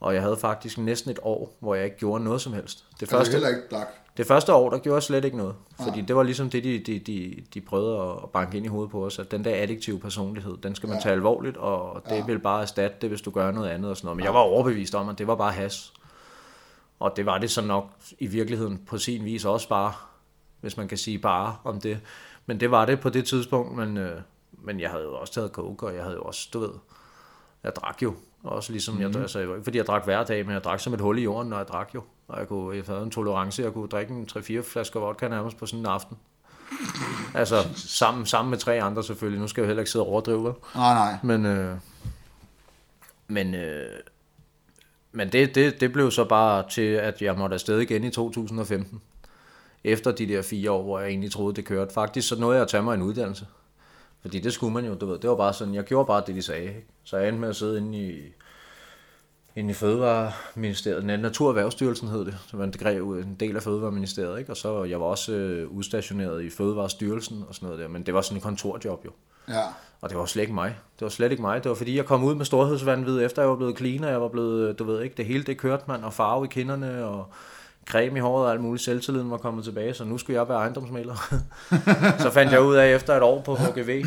Og jeg havde faktisk næsten et år, hvor jeg ikke gjorde noget som helst. Det Altså første, heller ikke dak. det første år, der gjorde jeg slet ikke noget. Fordi det var ligesom det, de, de, de, de prøvede at banke ind i hovedet på os, at den der addiktive personlighed, den skal man tage alvorligt, og det vil bare erstatte det, hvis du gør noget andet og sådan noget. Men jeg var overbevist om, at det var bare has. Og det var det så nok i virkeligheden på sin vis også bare, hvis man kan sige bare om det. Men det var det på det tidspunkt, men, øh, men jeg havde jo også taget coke, og jeg havde jo også, du ved, jeg drak jo. Også ligesom, mm. jeg, altså, var ikke fordi jeg drak hver dag, men jeg drak som et hul i jorden, når jeg drak jo. Og jeg, kunne, jeg havde en tolerance, jeg kunne drikke en 3-4 flasker vodka nærmest på sådan en aften. Altså, sammen, sammen med tre andre selvfølgelig. Nu skal jeg jo heller ikke sidde og overdrive? Nej, nej. Men, øh, men, øh, men det, det, det blev så bare til, at jeg måtte afsted igen i 2015. Efter de der fire år, hvor jeg egentlig troede, det kørte. Faktisk så nåede jeg at tage mig en uddannelse. Fordi det skulle man jo, du ved. Det var bare sådan, jeg gjorde bare det, de sagde. Ikke? Så jeg endte med at sidde inde i, inde i Fødevareministeriet. Nej, Naturerhvervsstyrelsen hed det. Så man drev en del af Fødevareministeriet. Ikke? Og så jeg var også øh, udstationeret i Fødevarestyrelsen og sådan noget der. Men det var sådan en kontorjob jo. Ja. Og det var slet ikke mig. Det var slet ikke mig. Det var fordi, jeg kom ud med storhedsvandvid, efter jeg var blevet clean, og jeg var blevet, du ved ikke, det hele det kørte man, og farve i kinderne, og creme i håret og alt muligt. Selvtilliden var kommet tilbage, så nu skulle jeg være ejendomsmaler. så fandt jeg ud af, efter et år på HGV,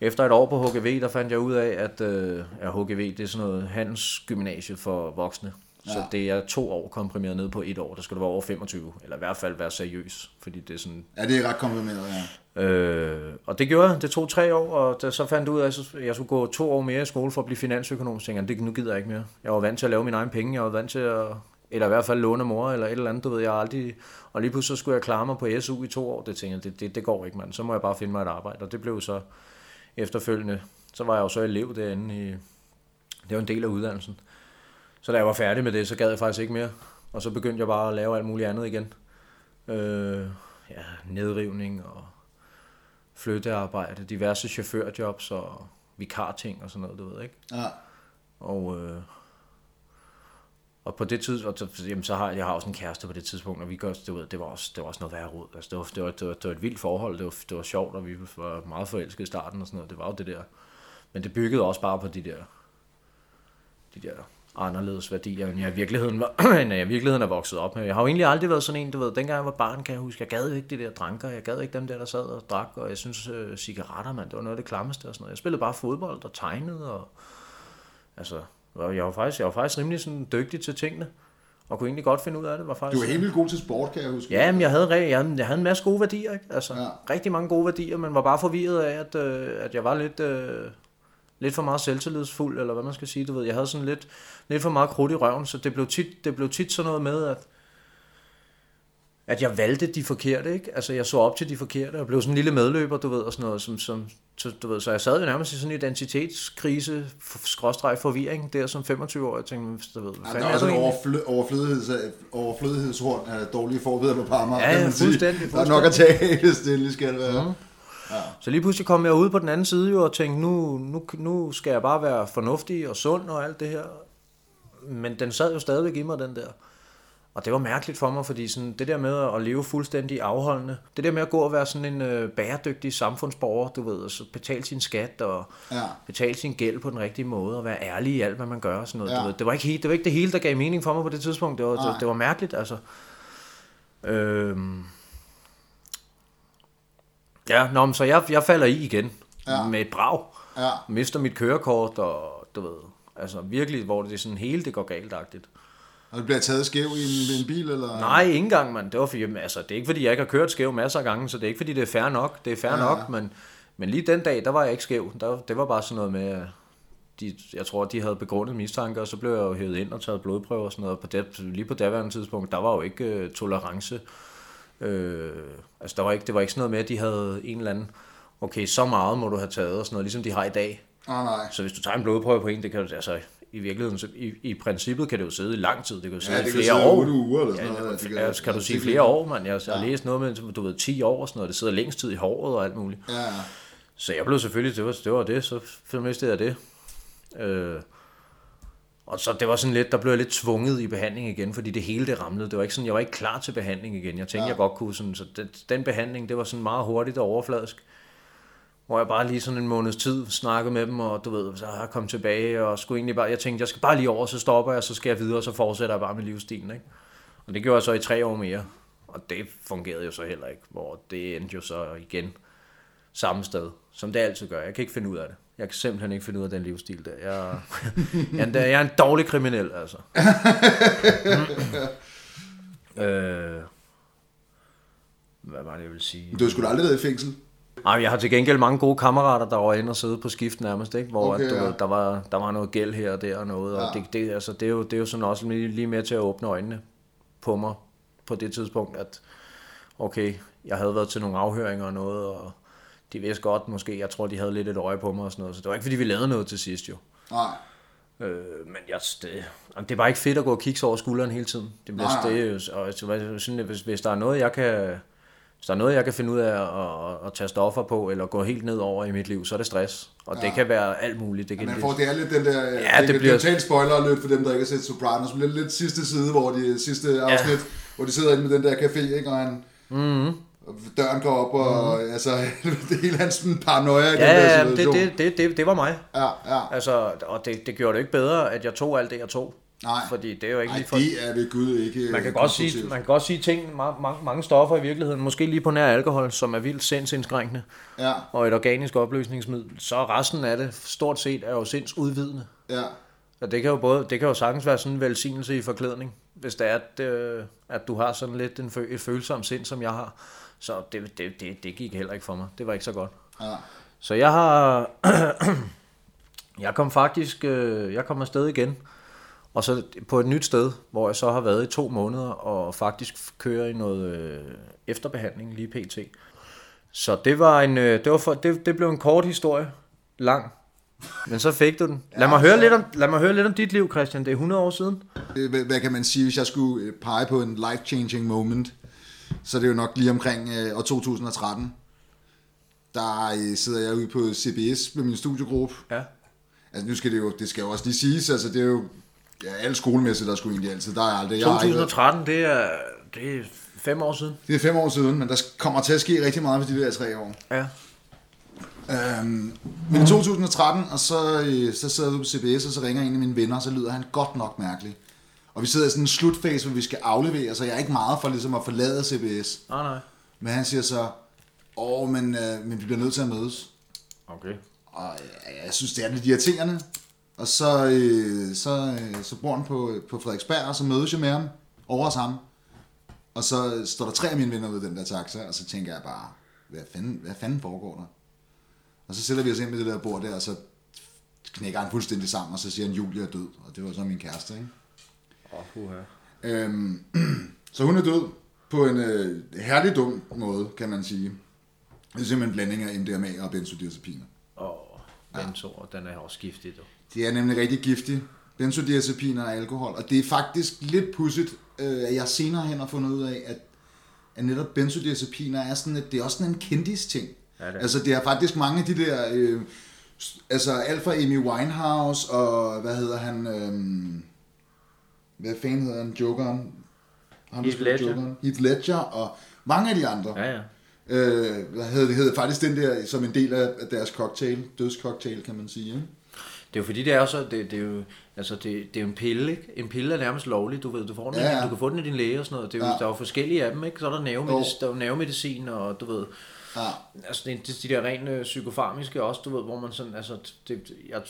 efter et år på HGV, der fandt jeg ud af, at øh, ja, HGV det er sådan noget handelsgymnasie for voksne. Så Ja. det er to år komprimeret ned på et år. Der skal du være over 25, eller i hvert fald være seriøs, fordi det er sådan Ja, det er ret komprimeret, ja. Øh, og det gjorde jeg. Det tog tre år, og da, så fandt jeg ud af, at jeg skulle gå to år mere i skole for at blive finansøkonom. Så tænkte jeg, det, nu gider jeg ikke mere. Jeg var vant til at lave mine egne penge. Jeg var vant til at, eller i hvert fald låne mor, eller et eller andet, du ved, jeg har aldrig... Og lige pludselig så skulle jeg klare mig på SU i to år. Det tænkte jeg, det, det, det går ikke, mand. Så må jeg bare finde mig et arbejde. Og det blev så efterfølgende. Så var jeg jo så elev derinde i... Det var en del af uddannelsen. Så da jeg var færdig med det, så gad jeg faktisk ikke mere. Og så begyndte jeg bare at lave alt muligt andet igen. Øh, ja, nedrivning og flyttearbejde, diverse chaufførjobs og vikarting og sådan noget, du ved, ikke? Ja. Og, øh, og på det tidspunkt, så, jamen, så har jeg har også en kæreste på det tidspunkt, og vi gør, det, var, det, var også, det var også noget værre råd. Altså, det, var, det, var, det, var, det var et vildt forhold, det var, det var sjovt, og vi var meget forelskede i starten og sådan noget. Det var jo det der. Men det byggede også bare på de der, de der anderledes værdier, end jeg i virkeligheden, var, end jeg i virkeligheden er vokset op med. Jeg har jo egentlig aldrig været sådan en, du ved, dengang jeg var barn, kan jeg huske, jeg gad ikke de der dranker, jeg gad ikke dem der, der sad og drak, og jeg synes, øh, cigaretter, man, det var noget af det klammeste og sådan noget. Jeg spillede bare fodbold og tegnede, og altså, jeg var faktisk, jeg var faktisk rimelig sådan dygtig til tingene, og kunne egentlig godt finde ud af det. Var Du faktisk, er helt vildt god til sport, kan jeg huske. Ja, men jeg havde, jeg, havde, jeg havde en masse gode værdier, ikke? Altså, ja. rigtig mange gode værdier, men var bare forvirret af, at, øh, at jeg var lidt, øh, lidt for meget selvtillidsfuld, eller hvad man skal sige, du ved. Jeg havde sådan lidt, lidt for meget krudt i røven, så det blev tit, det blev tit sådan noget med, at at jeg valgte de forkerte, ikke? Altså, jeg så op til de forkerte, og blev sådan en lille medløber, du ved, og sådan noget, som, som så, du ved, så jeg sad jo nærmest i sådan en identitetskrise, skråstreg forvirring, der som 25 år, jeg tænkte, du ved, hvad Ja, der er er egentlig? overflø- overflødigheds, overflødighedshorn af dårlige forvidder på Amager, Ja, kan ja, man sige. fuldstændig, Der er nok at tage hvis det endelig skal være. Mm. Så lige pludselig kom jeg ud på den anden side jo, og tænkte, nu, nu, nu skal jeg bare være fornuftig og sund og alt det her. Men den sad jo stadigvæk i mig, den der. Og det var mærkeligt for mig, fordi sådan, det der med at leve fuldstændig afholdende, det der med at gå og være sådan en øh, bæredygtig samfundsborger, du ved, og så betale sin skat og Ja. betale sin gæld på den rigtige måde, og være ærlig i alt, hvad man gør og sådan noget. Ja. Du ved, det, var ikke det var ikke det hele, der gav mening for mig på det tidspunkt. Det var, Nej. det, det var mærkeligt, altså. Øhm. Ja, nå, men så jeg, jeg falder i igen Ja. med et brag. Ja. Mister mit kørekort, og du ved, altså virkelig, hvor det er sådan hele, det går galt-agtigt. Og det bliver taget skæv i en, en bil, eller? Nej, ikke engang, mand. Det, var fordi, altså, det er ikke, fordi jeg ikke har kørt skæv masser af gange, så det er ikke, fordi det er fair nok. Det er fair Ja, nok, men, men lige den dag, der var jeg ikke skæv. Der, det var bare sådan noget med, de, jeg tror, de havde begrundet mistanke, og så blev jeg jo hævet ind og taget blodprøver og sådan noget. På det, lige på daværende tidspunkt, der var jo ikke øh, tolerance. Øh, altså, der var ikke, det var ikke sådan noget med, at de havde en eller anden, okay, så meget må du have taget og sådan noget, ligesom de har i dag. Nej, nej. Så hvis du tager en blodprøve på en, det kan du, altså, i virkeligheden, så, i, i princippet kan det jo sidde i lang tid. Det kan jo sidde Ja, i det kan flere sidde år. uger eller sådan Ja, noget. Det kan, altså, kan du ja, sige det- flere år, mand? Jeg, har læst noget med, du ved, 10 år og sådan noget. Det sidder længst tid i håret og alt muligt. Ja, ja. Så jeg blev selvfølgelig, det var det, var det så mistede jeg det. Øh, og så det var sådan lidt, der blev jeg lidt tvunget i behandling igen, fordi det hele det ramlede. Det var ikke sådan, jeg var ikke klar til behandling igen. Jeg tænkte, ja. jeg godt kunne sådan, så den, den behandling, det var sådan meget hurtigt og overfladisk. Hvor jeg bare lige sådan en måneds tid snakkede med dem, og du ved, så har jeg kommet tilbage, og skulle egentlig bare, jeg tænkte, jeg skal bare lige over, så stopper jeg, så skal jeg videre, og så fortsætter jeg bare med livsstilen, ikke? Og det gjorde jeg så i tre år mere, og det fungerede jo så heller ikke, hvor det endte jo så igen samme sted, som det altid gør. Jeg kan ikke finde ud af det. Jeg kan simpelthen ikke finde ud af den livsstil der. Jeg, jeg, er en- jeg er en dårlig kriminel, altså. øh, hvad var det, jeg ville sige? Du har sgu aldrig været i fængsel. Ej, jeg har til gengæld mange gode kammerater, der var inde og sidde på skift nærmest, ikke? hvor Okay, at, du ja. der, var, der var noget gæld her og der og noget, og Ja. det, det, altså, det, er jo, det er jo sådan også lige, lige med til at åbne øjnene på mig på det tidspunkt, at okay, jeg havde været til nogle afhøringer og noget, og de vidste godt måske, jeg tror, de havde lidt et øje på mig og sådan noget, så det var ikke, fordi vi lavede noget til sidst jo. Nej. Øh, men jeg, det, det er bare ikke fedt at gå og kigge over skulderen hele tiden. Det bliver det, og sådan, hvis, hvis der er noget, jeg kan, hvis der er noget, jeg kan finde ud af at, at, at tage stoffer på, eller gå helt ned over i mit liv, så er det stress. Og ja. det kan være alt muligt. Det kan Man det, får det er lidt den der, ja, det det, bliver- totalt spoiler alert for dem, der ikke har set Sopranos, men ja. og døren går op, og mm-hmm. altså, det hele hans sådan paranoia i den der ja, ja, det, situation. det, det, det, det var mig. Ja, ja. Altså, og det, det gjorde det ikke bedre, at jeg tog alt det, jeg tog. Nej. Fordi det er jo ikke Ej, lige for... det er ved Gud ikke Man kan, godt sige, man kan godt sige ting, mange, mange, mange stoffer i virkeligheden, måske lige på nær alkohol, som er vildt sindsindskrænkende, Ja, og et organisk opløsningsmiddel, så resten af det stort set er jo sindsudvidende. ja. Og det kan jo både, det kan jo sagtens være sådan en velsignelse i forklædning, hvis det er, at, øh, at du har sådan lidt en fø, et følsomt sind, som jeg har. Så det, det, det, det gik heller ikke for mig. Det var ikke så godt. ja. Så jeg har... jeg kom faktisk... Øh, jeg kom afsted igen. Og så på et nyt sted, hvor jeg så har været i to måneder, og faktisk kører i noget øh, efterbehandling lige pt. Så det var en, øh, det, var for, det, det blev en kort historie, lang, men så fik du den. Lad mig, høre lidt om, lad mig høre lidt om dit liv, Christian. Det er 100 år siden. Hvad, hvad kan man sige, hvis jeg skulle pege på en life-changing moment, så er det jo nok lige omkring øh, år 2013. Der øh, sidder jeg ude på CBS med min studiegruppe. Ja. Altså nu skal det jo, det skal jo også lige siges, altså det er jo, ja, alle skolemæssigt, der skulle egentlig altid, der er aldrig, jeg har ikke været- 2013, det er, det er fem år siden. det er fem år siden, men der kommer til at ske rigtig meget for de der tre år. Ja. Øhm, men i 2013, og så, øh, så sidder jeg ude på CBS, og så ringer en af mine venner, og så lyder han godt nok mærkelig. Og vi sidder i sådan en slutfase, hvor vi skal aflevere, så jeg er ikke meget for ligesom at forlade CBS. Nej, nej. Men han siger så, åh, men, øh, men vi bliver nødt til at mødes. Okay. Og jeg, jeg synes, det er lidt irriterende. Og så, øh, så, øh, så bor han på, på Frederiksberg, og så mødes jeg med ham over hos ham. Og så står der tre af mine venner ude i den der taxa, og så tænker jeg bare, hvad fanden, hvad fanden foregår der? Og så sætter vi os ind med det der bord der, og så knækker han fuldstændig sammen, og så siger han, Julie er død. Og det var så min kæreste, ikke? Åh, oh, Øhm, så hun er død på en øh, herlig dum måde, kan man sige. Det er simpelthen en blanding af MDMA og benzodiazepiner. Og benzo, og den er også giftig. Du. Det er nemlig rigtig giftigt. Benzodiazepiner og alkohol. Og det er faktisk lidt pudsigt, øh, at jeg senere hen har fundet ud af, at, at netop benzodiazepiner er sådan, at det er også sådan en kendis ting. Ja, det er. Altså det er faktisk mange af de der, øh, altså alt fra Amy Winehouse og hvad hedder han, øh, hvad fanden hedder han, Jokeren? Der Heath Ledger. Jokeren. Heath Ledger og mange af de andre. Ja, ja. Øh, hvad hedder det? hedder faktisk den der, som en del af deres cocktail, dødscocktail, kan man sige. Ikke? Det er jo fordi, det er så, det, det er jo, altså det, det er jo en pille, ikke? En pille er nærmest lovlig, du ved, du, får den, Ja, ja, du kan få den i din læge og sådan noget. Det er jo, Ja. Der er jo forskellige af dem, ikke? Så er der, nervemedicin, der er jo nervemedicin, og du ved, Ja. altså det, det, de der rent øh, psykofarmiske også, du ved, hvor man sådan, altså, det, jeg,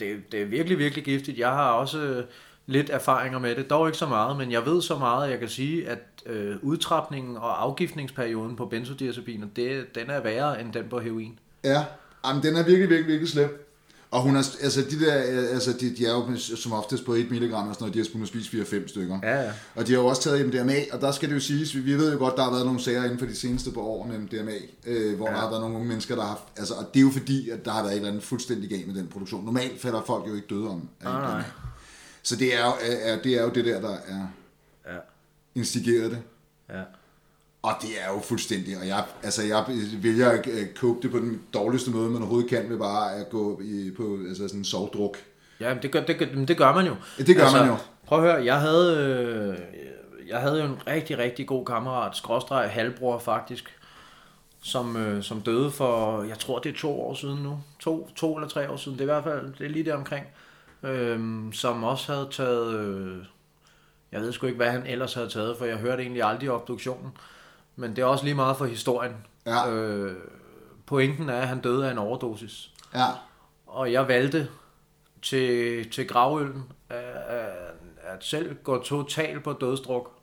det, det er virkelig, virkelig giftigt. Jeg har også øh, lidt erfaringer med det, dog ikke så meget, men jeg ved så meget, at jeg kan sige, at øh, udtrapningen og afgiftningsperioden på benzodiazepiner, det, den er værre end den på heroin. Ja, Jamen, den er virkelig, virkelig, virkelig slem. Og hun er, altså de der, altså de, de er jo som oftest på 1 mg og sådan noget, de har kun spist 4-5 stykker. Ja, ja. Og de har jo også taget MDMA, og der skal det jo siges, vi ved jo godt, der har været nogle sager inden for de seneste par år med MDMA, øh, hvor ja. der har været nogle unge mennesker, der har haft, altså, og det er jo fordi, at der har været et eller andet fuldstændig galt med den produktion. Normalt falder folk jo ikke døde om af MDMA. nej. Så det er, jo, er, det er jo det der, der er Ja, instigeret det. ja. Og det er jo fuldstændig, og jeg, altså jeg vælger at øh, koge det på den dårligste måde, man overhovedet kan, ved bare at gå i, på altså sådan en sovdruk. Ja, men det gør, det, gør, det gør man jo. Ja, det gør man jo. Prøv at høre, jeg havde, øh, jeg havde jo en rigtig, rigtig god kammerat, skråstreg halvbror faktisk, som, øh, som døde for, jeg tror det er to år siden nu, to, to eller tre år siden, det er i hvert fald, det er lige der omkring, øh, som også havde taget, øh, jeg ved sgu ikke, hvad han ellers havde taget, for jeg hørte egentlig aldrig obduktionen, men det er også lige meget for historien. Ja. Øh, pointen er, at han døde af en overdosis. Ja, Og jeg valgte til, til gravøllen at, at, selv gå totalt på dødsdruk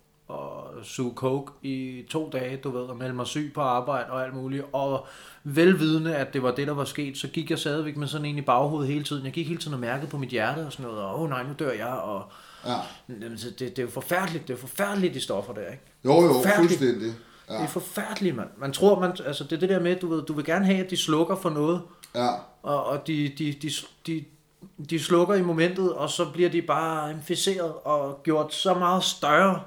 suge coke i to dage, du ved, og melde mig syg på arbejde og alt muligt. Og velvidende, at det var det, der var sket, så gik jeg stadigvæk med sådan en i baghovedet hele tiden. Jeg gik hele tiden og mærkede på mit hjerte og sådan noget, og åh oh, nej, nu dør jeg, og ja. Det, det er jo forfærdeligt, det er jo forfærdeligt, de stoffer der, ikke? Jo, jo, fuldstændig. Ja. Det er forfærdeligt, mand. Man tror, man, altså det er det der med, du ved, du vil gerne have, at de slukker for noget, Ja, og, og de, de, de, de, de slukker i momentet, og så bliver de bare inficeret og gjort så meget større.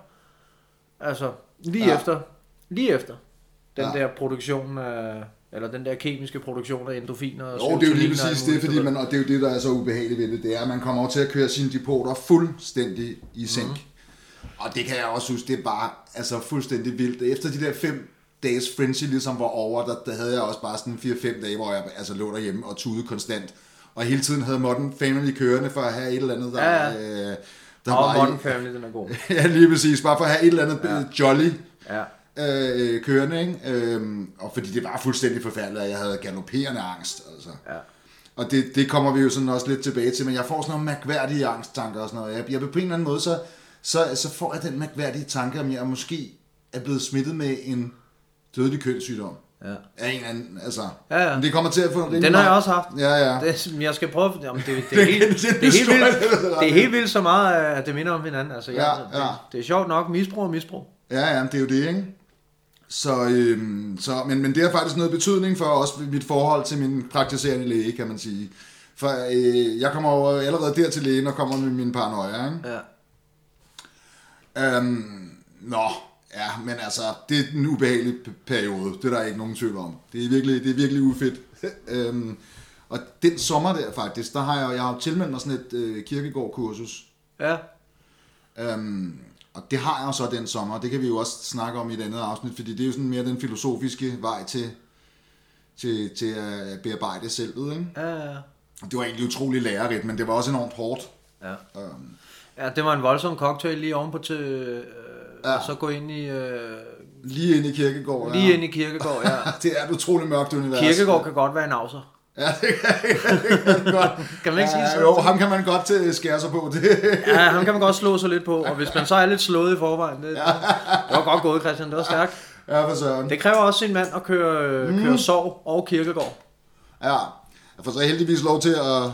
Altså, lige Ja. ja. efter, lige efter den Ja. ja. der produktion af, eller den der kemiske produktion af endorfiner og jo, det er jo lige præcis det, fordi man, og det er jo det, der er så ubehageligt ved det, det er, at man kommer over til at køre sine depoter fuldstændig i sænk. Mhm. Mm. Og det kan jeg også huske, det er bare altså, fuldstændig vildt. Efter de der fem dages frenzy ligesom var over, der, der havde jeg også bare sådan 4-5 dage, hvor jeg altså, lå derhjemme og tude konstant. Og hele tiden havde Modern Family kørende for at have et eller andet, der, Ja, øh, der Og var Modern Family, den er god. ja, lige præcis. Bare for at have et eller andet ja. jolly Ja. øh, kørende, ikke? Øhm, og fordi det var fuldstændig forfærdeligt, og jeg havde galopperende angst, altså. Ja. Og det, det kommer vi jo sådan også lidt tilbage til, men jeg får sådan nogle mærkværdige angsttanker og sådan noget. Jeg, jeg på en eller anden måde, så, så, så får jeg den mærkværdige tanke, om jeg måske er blevet smittet med en dødelig kønssygdom. Ja. Af en eller anden, altså. Ja, ja. Men det kommer til at få en rimelig Den har jeg også haft. Ja, ja. Det, jeg skal prøve, jamen det, det, er helt, det er det, er helt vildt, det er helt vildt så meget, at det minder om hinanden. Altså, Ja, jeg, ja. Det, det er sjovt nok, misbrug og misbrug. Ja, ja, det er jo det, ikke? Så, øhm, så, men, men det har faktisk noget betydning for også mit forhold til min praktiserende læge, kan man sige. For øh, jeg kommer jo allerede der til lægen og kommer med min paranoia, ikke? Ja. Øhm, nå, ja, men altså, det er en ubehagelig periode. Det er der ikke nogen tvivl om. Det er virkelig, det er virkelig ufedt. øhm, og den sommer der faktisk, der har jeg, jeg har jo tilmeldt mig sådan et øh, kirkegårdkursus. Ja. Øhm, og det har jeg jo så den sommer, det kan vi jo også snakke om i et andet afsnit, fordi det er jo sådan mere den filosofiske vej til, til, til at bearbejde selvet. Ikke? Ja, ja. Og Det var egentlig utrolig lærerigt, men det var også enormt hårdt. ja. Øhm, Ja, det var en voldsom cocktail lige ovenpå til, øh, Ja. ja. og så gå ind i, øh, lige ind i kirkegård. lige ind i Kirkegård, ja. Det er et utroligt mørkt univers. Kirkegård kan godt være en afser. Ja, det kan, det kan man godt. Kan man ikke sige ja, sådan? Jo, ham kan man godt til skære sig på. Det. Ja, ham kan man godt slå sig lidt på, og hvis man så er lidt slået i forvejen, det, det var godt gået, Christian, det var stærkt. Ja, for søren. Det kræver også sin mand at køre, mm. køre sov og kirkegård. Ja, jeg får så heldigvis lov til at,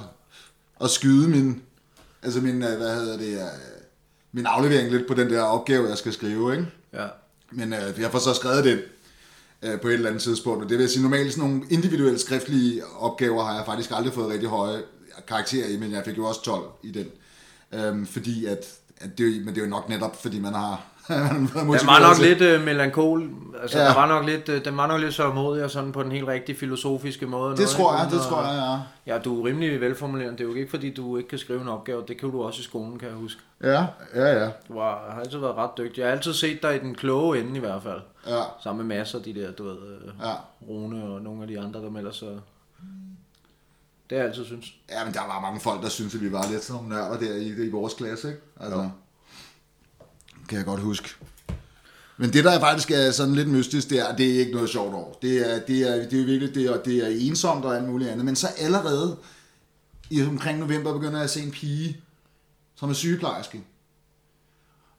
at skyde min, altså min, øh, hvad hedder det, øh, min aflevering lidt på den der opgave, jeg skal skrive, ikke? Ja. Men øh, jeg får så skrevet den øh, på et eller andet tidspunkt. Og det vil sige, normalt sådan nogle individuelle skriftlige opgaver har jeg faktisk aldrig fået rigtig høje karakterer i, men jeg fik jo også 12 i den. Øhm, fordi at, at det, men det er jo nok netop, fordi man har, Den var nok lidt øh, melankol, altså Ja. der var nok lidt, øh, den var nok lidt sørgmodig og sådan på den helt rigtige filosofiske måde. Det Noget, tror jeg, det tror jeg, ja. Ja, du er rimelig velformuleret. Det er jo ikke fordi, du ikke kan skrive en opgave. Det kan du også i skolen, kan jeg huske. Ja, ja, ja. Du har, har altid været ret dygtig. Jeg har altid set dig i den kloge ende i hvert fald. Ja, Sammen med masser af de der, du ved, øh, ja. Rune og nogle af de andre, der melder sig. Det har jeg altid synes. Ja, men der var mange folk, der syntes, at vi var lidt sådan nogle nørder der i, i vores klasse, ikke? Altså, Jo. Kan jeg godt huske. Men det, der faktisk er sådan lidt mystisk, det er, det er ikke noget sjovt år. Det er, det er, det er virkelig, det er, det er ensomt og alt muligt andet. Men så allerede i omkring november begynder jeg at se en pige, som er sygeplejerske.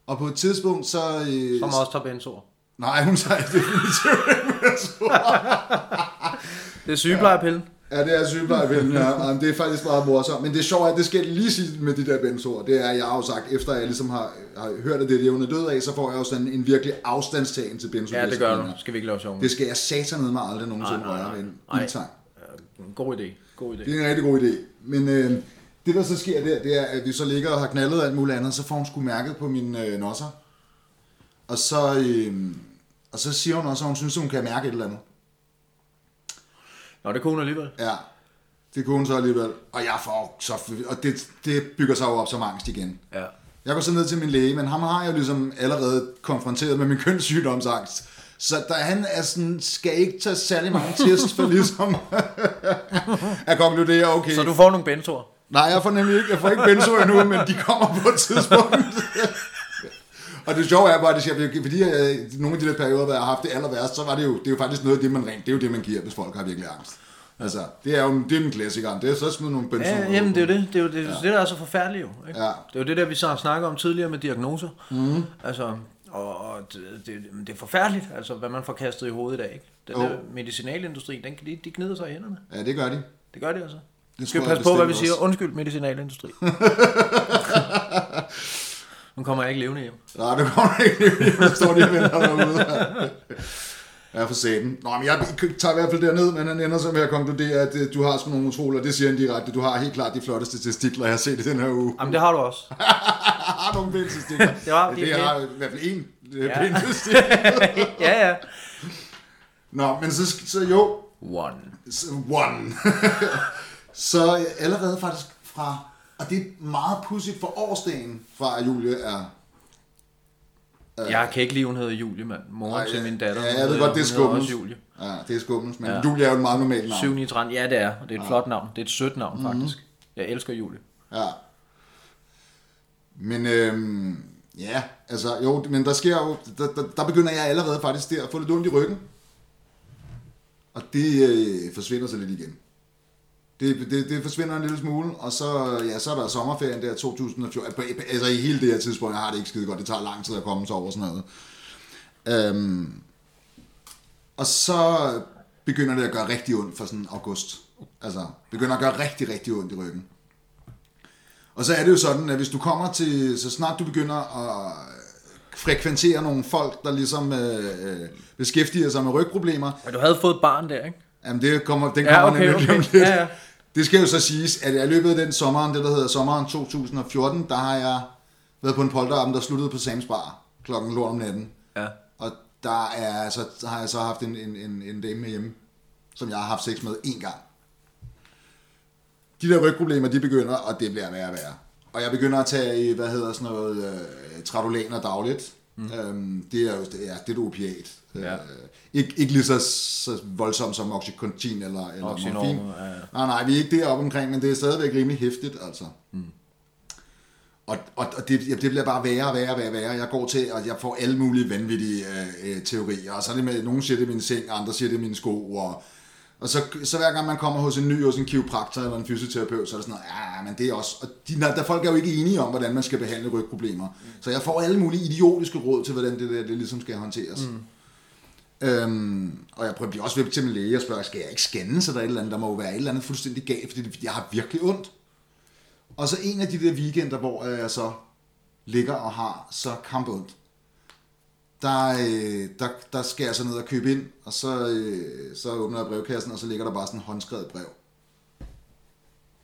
Og på et tidspunkt, så... Øh, Som også tager bensord. Nej, hun tager definitivt ikke med Det er sygeplejepillen. Ja, det er sygeplejepillen, ja. Jamen, det er faktisk meget morsomt. Men det er, at det skal jeg lige sige med de der benzoer. Det er, jeg har jo sagt, efter jeg ligesom har, har hørt, at det er det, hun er død af, så får jeg jo sådan en virkelig afstandstagen til benzoer. Ja, det gør du. Skal vi ikke lave sjov. Det skal jeg satanede mig aldrig nogensinde Nej, nej, røre nej. ved en Nej. ildtang. God idé. God idé. Det er en rigtig god idé. Men øh, det, der så sker der, det er, at vi så ligger og har knaldet alt muligt andet, så får hun sgu mærket på mine øh, nosser. Og så, øh, og så siger hun også, at hun synes, at hun kan mærke et eller andet. Nå, det kunne hun alligevel. Ja, det kunne hun så alligevel. Og jeg får så... Og det, det bygger sig jo op som angst igen. Ja. Jeg går så ned til min læge, men ham har jeg jo ligesom allerede konfronteret med min kønssygdomsangst. Så der, han er sådan, skal ikke tage særlig mange tests for ligesom at konkludere, okay. Så du får nogle bensord. Nej, jeg får nemlig ikke, jeg får ikke benzo endnu, men de kommer på et tidspunkt. Og det sjove er bare, at det siger, fordi jeg, nogle af de der perioder, hvor jeg har haft det aller værst, så var det jo, det er jo faktisk noget af det, man rent, det er jo det, man giver, hvis folk har virkelig angst. Altså, det er jo det er den klassikeren. Det er så smid nogle benzo. Ja, jamen det er jo det. Det er jo det, ja. det der er så forfærdeligt jo. Ikke? Ja. Det er jo det der, vi så har snakket om tidligere med diagnoser. Mm. Altså, og, og det, det, det, er forfærdeligt, altså, hvad man får kastet i hovedet i dag. Ikke? Den der medicinalindustri, den, de, de gnider sig i hænderne. Ja, det gør de. Det gør de altså. Det skal passe på, hvad vi siger. Undskyld, medicinalindustri. nu kommer jeg ikke levende hjem. Nej, det kommer ikke. Jeg står lige og venter derude. Ja, for satan. Nå, men jeg tager i hvert fald derned, men han ender så med at konkludere, at øh, du har sgu nogle utrolige, det siger han direkte, du har helt klart de flotteste testikler, jeg har set i den her uge. Jamen, det har du også. har nogle pæne testikler. Det var- Ja, de det er har i hvert fald en øh, Ja. pæn testikler. ja, ja. Nå, men så, så jo, One. så, one. så øh, allerede faktisk fra, og det er meget pudsigt for årsdagen fra, at Julie er Jeg kan ikke lide, hun hedder Julie, mand. Mor til ja. min datter. Ja, jeg ved godt, det er også Julie. Ja, det er skummels, men Ja. ja. Julie er jo et meget normalt navn. 7 9 13. Ja, det er. Det er et flot navn. Det er et sødt navn, faktisk. Jeg elsker Julie. Ja. Men øhm, ja, altså jo, men der sker jo, der, der, der begynder jeg allerede faktisk der at få lidt ondt i ryggen. Og det øh, forsvinder så lidt igen. Det, det, det forsvinder en lille smule, og så, ja, så er der sommerferien der 2014. Altså, altså i hele det her tidspunkt, jeg har det ikke skide godt. Det tager lang tid at komme sig over sådan noget. Øhm, og så begynder det at gøre rigtig ondt for sådan august. Altså, begynder at gøre rigtig, rigtig ondt i ryggen. Og så er det jo sådan, at hvis du kommer til, så snart du begynder at frekventere nogle folk, der ligesom øh, øh, beskæftiger sig med rygproblemer, Men du havde fået barn der, ikke? Jamen det kommer, den Ja, kommer okay, nemlig okay. lidt. Ja, ja. Det skal jo så siges, at i løbet af den sommeren, det der hedder sommeren 2014, der har jeg været på en polterappen, der sluttede på Sam's Bar klokken lort om natten. Ja. Og der er, så har jeg så haft en, en, en, en dame med hjemme, som jeg har haft sex med én gang. De der rygproblemer, de begynder, og det bliver værre og værre. Og jeg begynder at tage, hvad hedder sådan noget, øh, tradolaner dagligt. Mm. Øhm, det er jo det er, det er et opiat. Ja. Øh, ikke, ikke lige så, så voldsomt som Oxycontin eller, eller Oxynorm, morfin. ja, ja. Nej, nej, vi er ikke deroppe omkring, men det er stadigvæk rimelig hæftigt, altså. Mm. Og, og, og det, det bliver bare værre og værre og værre, værre. Jeg går til, og jeg får alle mulige vanvittige øh, øh, teorier. Og så er det med, nogen siger det er min seng, andre siger det er mine sko. Og, og så, så hver gang man kommer hos en ny, hos en kiropraktor eller en fysioterapeut, så er det sådan noget, ja, men det er også... Og de, der folk er jo ikke enige om, hvordan man skal behandle rygproblemer. Mm. Så jeg får alle mulige idiotiske råd til, hvordan det der det ligesom skal håndteres. Mm. Øhm, og jeg prøver bliver også ved til min læge og spørger, skal jeg ikke skænde, så der er et eller andet, der må jo være et eller andet fuldstændig galt, fordi jeg har virkelig ondt. Og så en af de der weekender, hvor jeg så ligger og har så kampondt, der, øh, der, der skal jeg så ned og købe ind, og så, øh, så åbner jeg brevkassen, og så ligger der bare sådan en håndskrevet brev.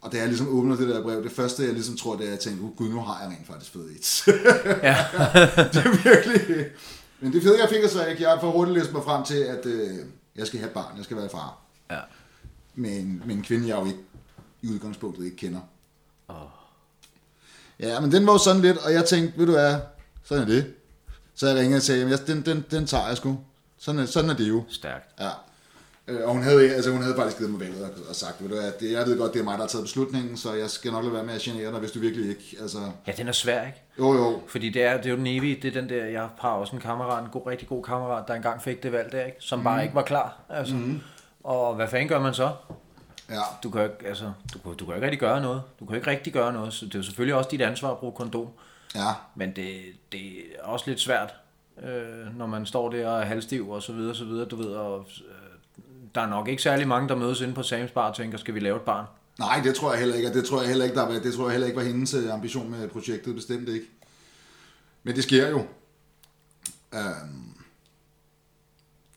Og da jeg ligesom åbner det der brev, det første jeg ligesom tror, det er, at jeg tænker, oh, gud, nu har jeg rent faktisk fået et. Ja. det er virkelig... Men det fede, jeg fik, er så ikke, jeg har for hurtigt læst mig frem til, at øh, jeg skal have et barn, jeg skal være far. ja. Med en, med en kvinde, jeg jo ikke i udgangspunktet ikke kender. Åh. Ja, men den var jo sådan lidt, og jeg tænkte, ved du hvad, sådan er det. Så jeg ringede og sagde, jamen, den, den, den tager jeg sgu. Sådan er, sådan er det jo. Stærkt. Ja. Øh, Og hun havde, altså hun havde faktisk givet mig valget og, sagt, ved du hvad, det, jeg ved godt, det er mig, der har taget beslutningen, så jeg skal nok lade være med at genere dig, hvis du virkelig ikke, altså... Ja, den er svær, ikke? Jo, jo. Fordi det er, det er jo den evige, det er den der, jeg har også en kammerat, en god, rigtig god kammerat, der engang fik det valg der, ikke? som bare ikke var klar. Altså. Mm. Og hvad fanden gør man så? Ja. Du kan ikke, altså, du, du kan ikke rigtig gøre noget. Du kan ikke rigtig gøre noget, så det er jo selvfølgelig også dit ansvar at bruge kondom. Ja. Men det, det er også lidt svært, øh, når man står der og er halvstiv og så videre, så videre, du ved, og øh, der er nok ikke særlig mange, der mødes inde på Sam's Bar og tænker, skal vi lave et barn? Nej, det tror jeg heller ikke, og det tror jeg heller ikke, der var, det tror jeg heller ikke var hendes øh, ambition med projektet, bestemt ikke. Men det sker jo. Øhm.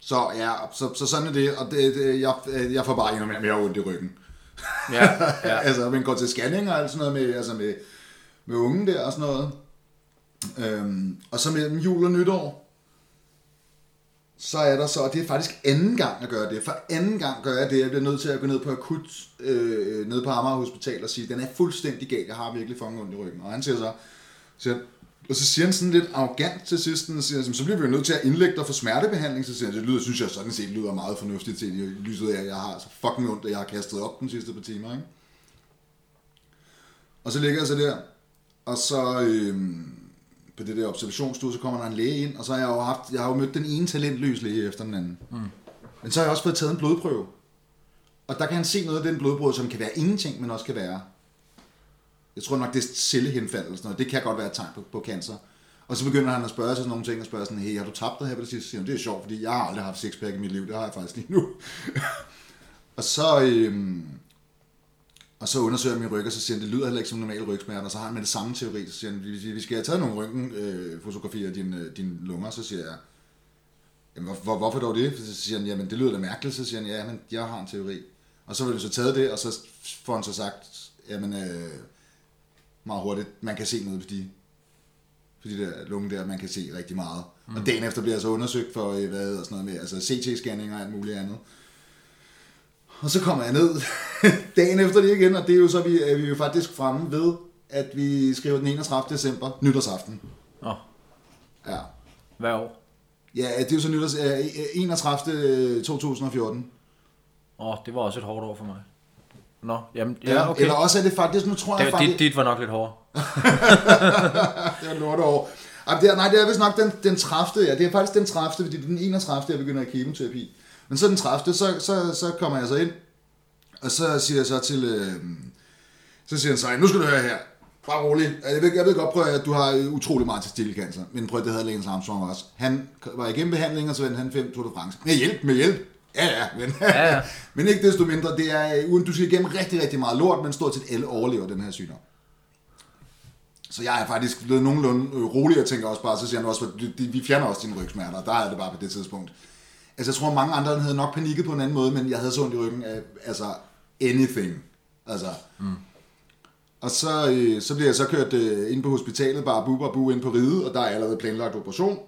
Så ja, så, så sådan er det, og det, det, jeg, jeg får bare endnu mere, mere ondt i ryggen. Ja, ja. altså, man går til scanning og alt sådan noget med, altså med, med unge der og sådan noget. Øhm, og så mellem jul og nytår, så er der så, og det er faktisk anden gang, jeg gør det. For anden gang gør jeg det, jeg bliver nødt til at gå ned på akut, øh, ned på Amager Hospital og sige, den er fuldstændig gal, jeg har virkelig fucking ondt i ryggen. Og han siger så, siger, og så siger han sådan lidt arrogant til sidst, og siger, så bliver vi jo nødt til at indlægge dig for smertebehandling. Så siger han, det lyder, synes jeg sådan set lyder meget fornuftigt til i lyset af, at jeg har så fucking ondt, at jeg har kastet op den sidste par timer. Ikke? Og så ligger jeg så der, og så øh, på det der observationsstue, så kommer der en læge ind, og så har jeg jo, haft, jeg har jo mødt den ene talentløs læge efter den anden. Mm. Men så har jeg også fået taget en blodprøve. Og der kan han se noget af den blodprøve, som kan være ingenting, men også kan være. Jeg tror nok, det er cellehenfald eller sådan noget. Det kan godt være et tegn på, på cancer. Og så begynder han at spørge sig sådan nogle ting, og spørge sådan, hey, har du tabt dig her på det sidste? Siger det er sjovt, fordi jeg har aldrig haft sixpack i mit liv, det har jeg faktisk lige nu. og så, øhm, og så undersøger min ryg, og så siger han, det lyder heller ikke som normale rygsmerter, og så har han med det samme teori, så siger han, vi, vi skal have taget nogle røntgenfotografier af dine, dine lunger, så siger jeg, jamen, hvor, hvor, hvorfor dog det? Så siger han, jamen det lyder da mærkeligt, så siger han, ja, men jeg har en teori. Og så vil vi så taget det, og så får han så sagt, jamen øh, meget hurtigt, man kan se noget på de, på de der lunge der, man kan se rigtig meget. Mm. Og dagen efter bliver jeg så undersøgt for, øh, hvad og sådan noget med, altså CT-scanning og alt muligt andet. Og så kommer jeg ned dagen efter det igen, og det er jo så, vi er vi jo faktisk fremme ved, at vi skriver den 31. december, nytårsaften. Nå, Ja. hver år. Ja, det er jo så nytårs, øh, 31. 2014. Åh, det var også et hårdt år for mig. Nå, jamen, ja, okay. Eller også er det faktisk, nu tror jeg Det, faktisk... dit, dit var nok lidt hårdere. det var lort år. Ej, det er, nej, det er vist nok den, den 30. Ja, det er faktisk den 30. fordi det er den 31. jeg begynder i kemoterapi. Men så den 30. Så, så, så kommer jeg så ind, og så siger jeg så til... Øh, så siger han så, nu skal du høre her. Bare rolig. Jeg ved, jeg ved godt, prøv at du har utrolig meget til stilcancer. Men prøv at det havde Lance Armstrong også. Han var igennem behandling, og så vendte han fem Tour de France. Med hjælp, med hjælp. Ja, ja, men, Ja, ja. men ikke desto mindre, det er, uden du skal igennem rigtig, rigtig meget lort, men stort set alle overlever den her sygdom. Så jeg er faktisk blevet nogenlunde øh, rolig, og tænker også bare, så siger han også, at vi fjerner også dine rygsmerter, og der er det bare på det tidspunkt. Altså jeg tror, mange andre havde nok panikket på en anden måde, men jeg havde så ondt i ryggen af, altså, anything. Altså, mm. Og så, øh, så bliver jeg så kørt øh, ind på hospitalet, bare bu, bu ind på ride, og der er allerede planlagt operation.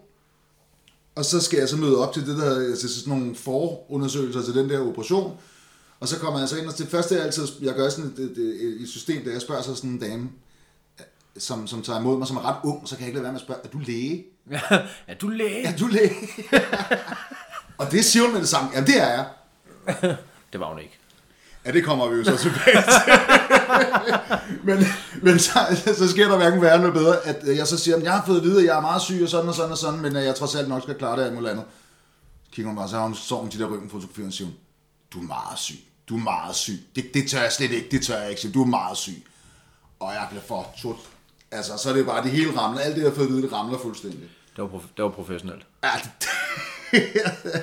Og så skal jeg så møde op til det der, altså sådan nogle forundersøgelser til den der operation. Og så kommer jeg så ind, og det første jeg altid, jeg gør sådan et, et, et, et system, der jeg spørger så sådan en dame, som, som tager imod mig, som er ret ung, så kan jeg ikke lade være med at spørge, er du læge? er du læge? Er du læge? og det siger hun med det samme. Ja, det er jeg. Det var hun ikke. Ja, det kommer vi jo så tilbage til. men men så, så sker der hverken værre noget bedre, at jeg så siger, at jeg har fået at vide, at jeg er meget syg og sådan og sådan og sådan, men at jeg trods alt nok skal klare det af muligt andet. Kigger hun bare, så har hun så hun de der ryggenfotografier, og siger du er meget syg. Du er meget syg. Det, det tør jeg slet ikke, det tør jeg ikke. Du er meget syg. Og jeg bliver for tot. Altså, så er det bare, det hele ramler. Alt det, jeg har fået at vide, det ramler fuldstændig. Det var, prof- det var professionelt. Ja, det,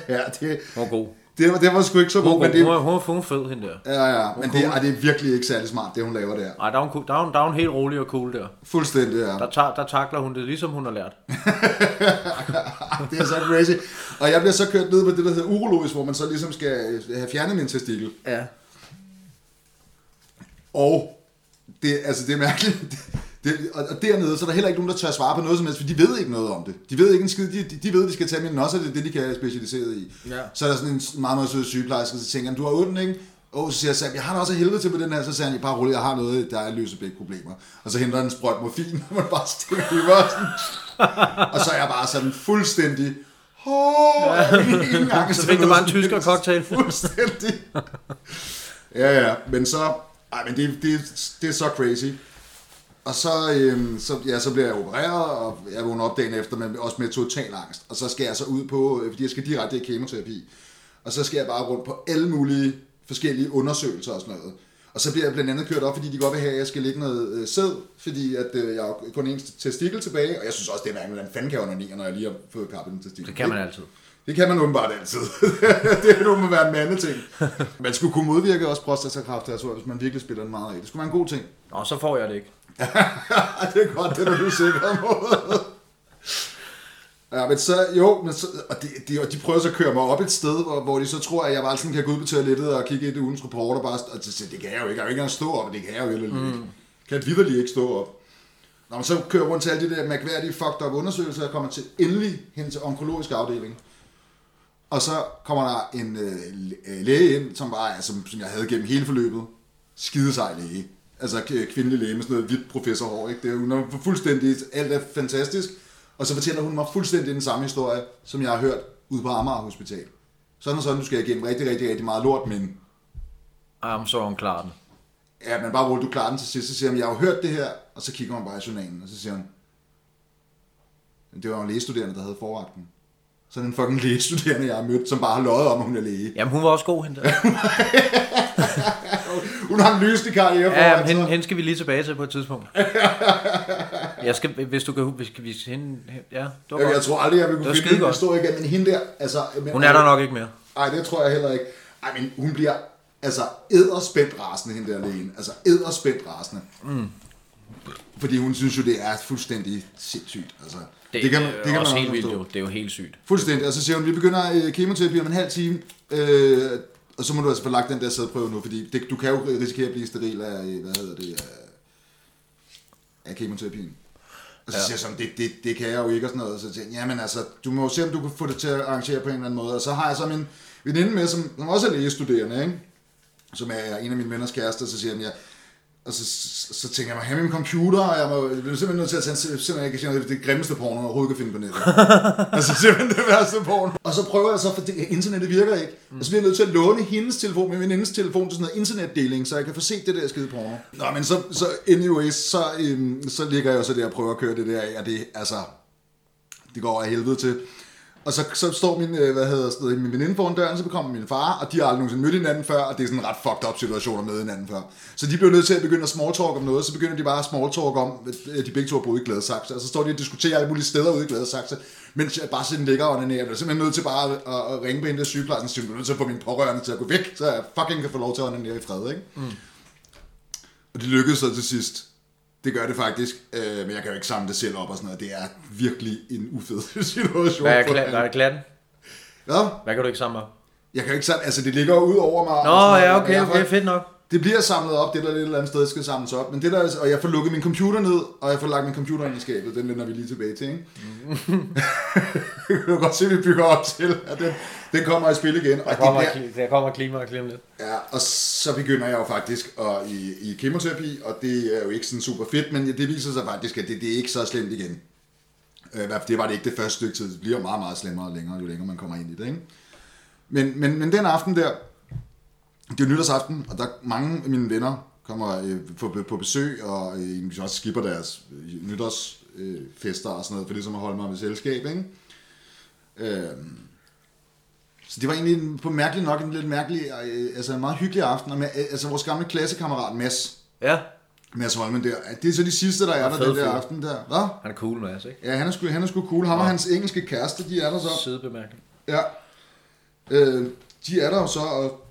ja, det, Det var god. det, var, det var sgu ikke så Hun, god, hun, men det, hun, hun, hun er fed, hende der. ja, ja, men det, ej, det er virkelig ikke særlig smart, det hun laver der. Nej, der er, hun, cool- der, er hun, der er hun helt rolig og cool der. Fuldstændig, ja. Der, tager, der takler hun det, ligesom hun har lært. Det er så crazy. Og jeg bliver så kørt ned på det, der hedder urologisk, hvor man så ligesom skal øh, have fjernet min testikel. Ja. Og det, altså, det er mærkeligt. Det, og og dernede, så er der heller ikke nogen, der tør svare på noget som helst, for de ved ikke noget om det. De ved ikke en skid. De, de, ved, at de skal tage min også, det er det, de kan specialiseret i. Ja. Så er der sådan en meget, meget sød sygeplejerske, så tænker han, du har ondt, ikke? Og så siger Sam, jeg har da også helvede til på den her, så siger han, bare roligt, jeg har noget, der er løser begge problemer. Og så henter han en sprøjt morfin, og man bare stikker i sådan. og så er jeg bare sådan fuldstændig, Åh, ikke engang Så fik du bare en tysker cocktail. Fuldstændig. ja, ja, men så, ej, men det, det, det er så crazy. Og så, øhm, så, ja, så bliver jeg opereret, og jeg vågner op dagen efter, men også med total angst. Og så skal jeg så ud på, øh, fordi jeg skal direkte i kemoterapi. Og så skal jeg bare rundt på alle mulige forskellige undersøgelser og sådan noget. Og så bliver jeg blandt andet kørt op, fordi de godt vil have, at jeg skal lægge noget øh, sæd, fordi at, øh, jeg har kun en testikel tilbage, og jeg synes også, det er mærkeligt, hvordan fanden kan jeg onanere, når jeg lige har fået kappet en testikel. Det kan man altid. Det kan man åbenbart altid. det er nu må være en mandeting. Man skulle kunne modvirke også prostatakræft, jeg tror, hvis man virkelig spiller den meget af. Det skulle være en god ting. Nå, så får jeg det ikke. det er godt, det er du sikker på. Ja, men så, jo, men så, og de, de, og de prøver så at køre mig op et sted, hvor, hvor de så tror, at jeg bare sådan kan gå ud på toilettet og kigge i det ugens rapport, og bare, og så det kan jeg jo ikke, jeg kan jo ikke engang stå op, det kan jeg jo heller ikke. Mm. Kan jeg vidderligt ikke stå op. Når man så kører rundt til alle de der mærkværdige fucked up undersøgelser, og kommer til endelig hen til onkologisk afdeling. Og så kommer der en øh, læ- læge ind, som bare, altså, som jeg havde gennem hele forløbet. Skidesej læge. Altså kvindelig læge med sådan noget hvidt professorhår. Ikke? Det er, hun er fuldstændig, alt er fantastisk. Og så fortæller hun mig fuldstændig den samme historie, som jeg har hørt ude på Amager Hospital. Sådan og sådan, du skal igennem rigtig, rigtig, rigtig meget lort, men Jamen, så er hun klar den. ja, men bare roligt, du klarer den til sidst. Så siger hun, jeg har hørt det her, og så kigger man bare i journalen, og så siger hun, det var jo en lægestuderende, der havde forvagten. Sådan en fucking lægestuderende, jeg har mødt, som bare har løjet om, at hun er læge. Jamen, hun var også god, hende der. Hun har en lysende karriere Ja, foran men hende, hende skal vi lige tilbage til på et tidspunkt. Jeg skal, hvis du kan, hvis, hvis hende, ja, det var Jeg, jeg tror aldrig, jeg vil kunne finde en skidegodt. historie igen, men hende der, altså... Men, Hun er der nok ikke mere. Nej, det tror jeg heller ikke. Ej, men hun bliver altså æderspændt rasende, hende der lægen. Altså æderspændt rasende. Mm. Fordi hun synes jo, det er fuldstændig sindssygt. Altså, Det, det, man- kan, det er også man helt vildt jo. Det er jo helt sygt. Fuldstændig. Og så siger hun, vi begynder øh, kemoterapi om en halv time. Øh, og så må du altså få lagt den der sædprøve nu, fordi det, du kan jo risikere at blive steril af, øh, hvad hedder det, af, af kemoterapien. Og så ja. Siger jeg sådan, det, det, det kan jeg jo ikke og sådan noget. Og så siger jeg, jamen altså, du må jo se, om du kan få det til at arrangere på en eller anden måde. Og så har jeg så min veninde med, som, som også er lægestuderende, ikke? som er en af mine venners kærester, så siger han, ja, og så, så, så tænker jeg mig, have min computer, og jeg, må, jeg bliver simpelthen nødt til at tage, simpelthen ikke sige, det, det grimmeste porno, jeg overhovedet kan finde på nettet. altså simpelthen det værste porno. Og så prøver jeg så, for det, internettet virker ikke. Mm. Og så bliver jeg nødt til at låne hendes telefon, min venindes telefon til sådan noget internetdeling, så jeg kan få set det der skide porno. Nå, men så, så anyways, så, øhm, så ligger jeg jo så der og prøver at køre det der af, og det, altså, det går af helvede til. Og så, så står min, øh, hvad hedder noget, min veninde foran døren, så kommer min far, og de har aldrig nogensinde mødt hinanden før, og det er sådan en ret fucked up situationer med hinanden før. Så de bliver nødt til at begynde at small talk om noget, så begynder de bare at small talk om, at de begge to har boet i Gladsaxe, og så står de og diskuterer alle mulige steder ude i Gladsaxe, mens jeg bare sådan ligger under ned. Jeg bliver simpelthen nødt til bare at, ringe på en der sygeplejersken, så jeg bliver nødt til at få min pårørende til at gå væk, så jeg fucking kan få lov til at ned i fred, ikke? Mm. Og det lykkedes så til sidst. Det gør det faktisk, øh, men jeg kan jo ikke samle det selv op og sådan noget. Det er virkelig en ufed situation. Hvad er, kla- hvad er klatten? Ja, Hvad kan du ikke samle op? jeg kan jo ikke samle, altså det ligger ud over mig. Nå, ja, okay, okay, får- fedt nok. Det bliver samlet op, det er der et eller andet sted, skal samles op. Men det der, og jeg får lukket min computer ned, og jeg får lagt min computer ind i skabet. Den vender vi lige tilbage til, ikke? du kan godt se, at vi bygger op til, at den, den kommer i spil igen. Og Der det kommer, bliver, kli- der kommer klima og klima lidt. Ja, og så begynder jeg jo faktisk at, i, i kemoterapi, og det er jo ikke sådan super fedt, men det viser sig faktisk, at det, det er ikke så slemt igen. Øh, det var det ikke det første stykke tid. Det bliver meget, meget slemmere og længere, jo længere man kommer ind i det. Ikke? Men, men, men den aften der, det er jo nytårsaften, og der er mange af mine venner kommer øh, på, på besøg, og øh, også skipper deres øh, nytårsfester øh, og sådan noget, for det som at holde mig med selskab. Ikke? Øh, så det var egentlig en- på mærkelig nok en lidt mærkelig, øh, altså en meget hyggelig aften. Og med, øh, altså vores gamle klassekammerat Mads, Ja, Mads Holmen der, det er så de sidste, der er der den der aften der. Hvad? han er cool, Mads, ikke? Ja, han er sgu, han er sgu cool. Ham og hans engelske kæreste, de er der så. Søde bemærkning. Ja. Øh, de er der jo så, og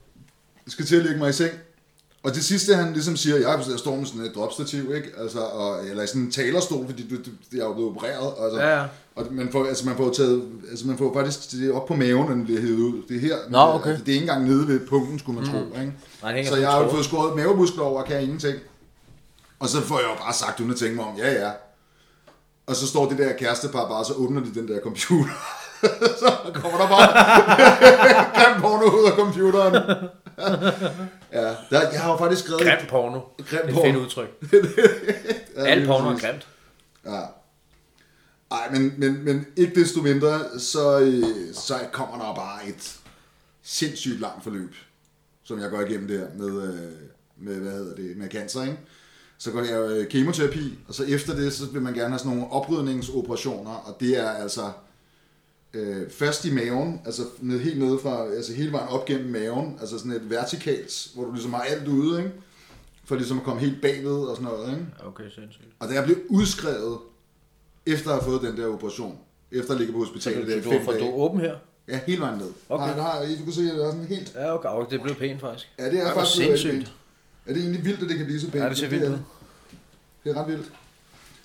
skal til at lægge mig i seng. Og det sidste, han ligesom siger, jeg, jeg står med sådan et dropstativ, ikke? Altså, og, eller sådan en talerstol, fordi du, du, jeg er jo blevet opereret. Altså, Ja, ja. Og man får, altså, man får taget, altså, man får faktisk det op på maven, når den bliver hævet ud. Det er her. Nå, okay. Altså, det er ikke engang nede ved punkten, skulle man mm. tro, ikke? Nej, Så jeg har jo fået skåret mavemuskler over, og kan ingenting. Og så får jeg jo bare sagt, uden at tænke mig om, ja, ja. Og så står det der kærestepar bare, og så åbner de den der computer. så kommer der bare grim porno ud af computeren. ja, der, jeg har jo faktisk skrevet... Grim porno. Grim Et porno. fedt udtryk. Ja, Alt porno er grimt. Ja. Ej, men, men, men ikke desto mindre, så, øh, så kommer der bare et sindssygt langt forløb, som jeg går igennem der med, øh, med hvad hedder det, med cancer, ikke? Så går jeg øh, kemoterapi, og så efter det, så vil man gerne have sådan nogle oprydningsoperationer, og det er altså øh, først i maven, altså ned, helt nede fra, altså hele vejen op gennem maven, altså sådan et vertikalt, hvor du ligesom har alt ude, ikke? For ligesom at komme helt bagved og sådan noget, ikke? Okay, sindssygt. Og da jeg blev udskrevet, efter at have fået den der operation, efter at ligge på hospitalet der i Så fem du, for du er dage, åben her? ja, hele vejen ned. Okay. Nej, har, du kan se, at det er sådan helt, Ja, okay. okay. Det blev pænt faktisk. ja, det er hvor faktisk sindssygt. pænt. Ja, det er egentlig vildt, at det kan blive så pænt. Ja, det ser vildt er ud. Det er ret vildt.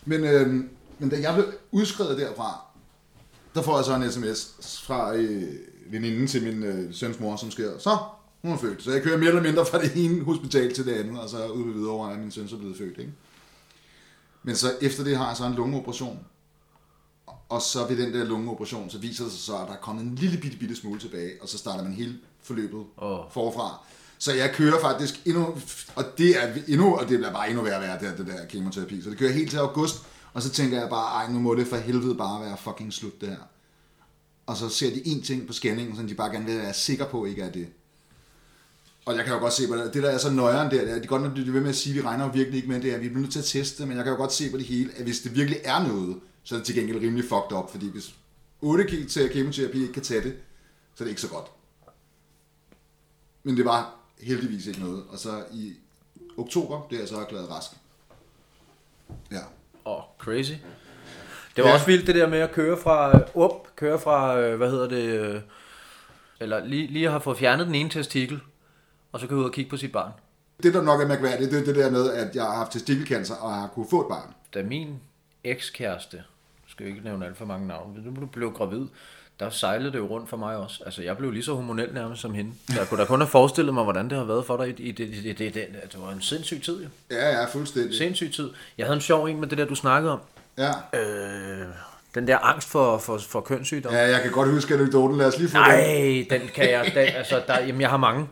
Men, øhm, men da jeg blev udskrevet derfra, der får jeg så en sms fra øh, veninden til min øh, søns mor, som skriver, så, hun er født. Så jeg kører mere eller mindre fra det ene hospital til det andet, og så ud ved videre, at min søn så er blevet født. Ikke? Men så efter det har jeg så en lungeoperation. Og så ved den der lungeoperation, så viser det sig så, at der er kommet en lille bitte, bitte smule tilbage, og så starter man hele forløbet Åh. forfra. Så jeg kører faktisk endnu, og det er endnu, og det bliver bare endnu værre at være, det, det der kemoterapi. Så det kører helt til august, og så tænker jeg bare, ej, nu må det for helvede bare være fucking slut det her. Og så ser de én ting på scanningen, som de bare gerne vil være sikre på, ikke er det. Og jeg kan jo godt se, på det, det der er så nøjeren der, det er, de godt nok de ved med at sige, at vi regner jo virkelig ikke med det, at vi bliver nødt til at teste, men jeg kan jo godt se på det hele, at hvis det virkelig er noget, så er det til gengæld rimelig fucked up, fordi hvis 8 kg til kemoterapi ikke kan tage det, så er det ikke så godt. Men det var heldigvis ikke noget. Og så i oktober, det er jeg så erklæret rask. Ja. Åh, oh, crazy. Det var Ja. også vildt det der med at køre fra, øh, op, køre fra, øh, hvad hedder det, øh, eller lige, lige have fået fjernet den ene testikel, og så køre ud og kigge på sit barn. Det, der nok er mærkværdigt, det er det der med, at jeg har haft testikelcancer, og har kunne få et barn. Da min ekskæreste, skal jeg ikke nævne alt for mange navne, men du blev gravid, der sejlede det jo rundt for mig også. Altså, jeg blev lige så hormonel nærmest som hende. Så jeg kunne da kun have forestillet mig, hvordan det har været for dig i, i det, det, det, det, det, det var en sindssyg tid, jo. Ja, ja, fuldstændig. Sindssyg tid. Jeg havde en sjov en med det der, du snakkede om. Ja. Øh, den der angst for, for, for kønssygdom. ja, jeg kan godt huske anekdoten. Lad os lige få. Nej, den kan jeg, den, altså, der, jamen, jeg har mange.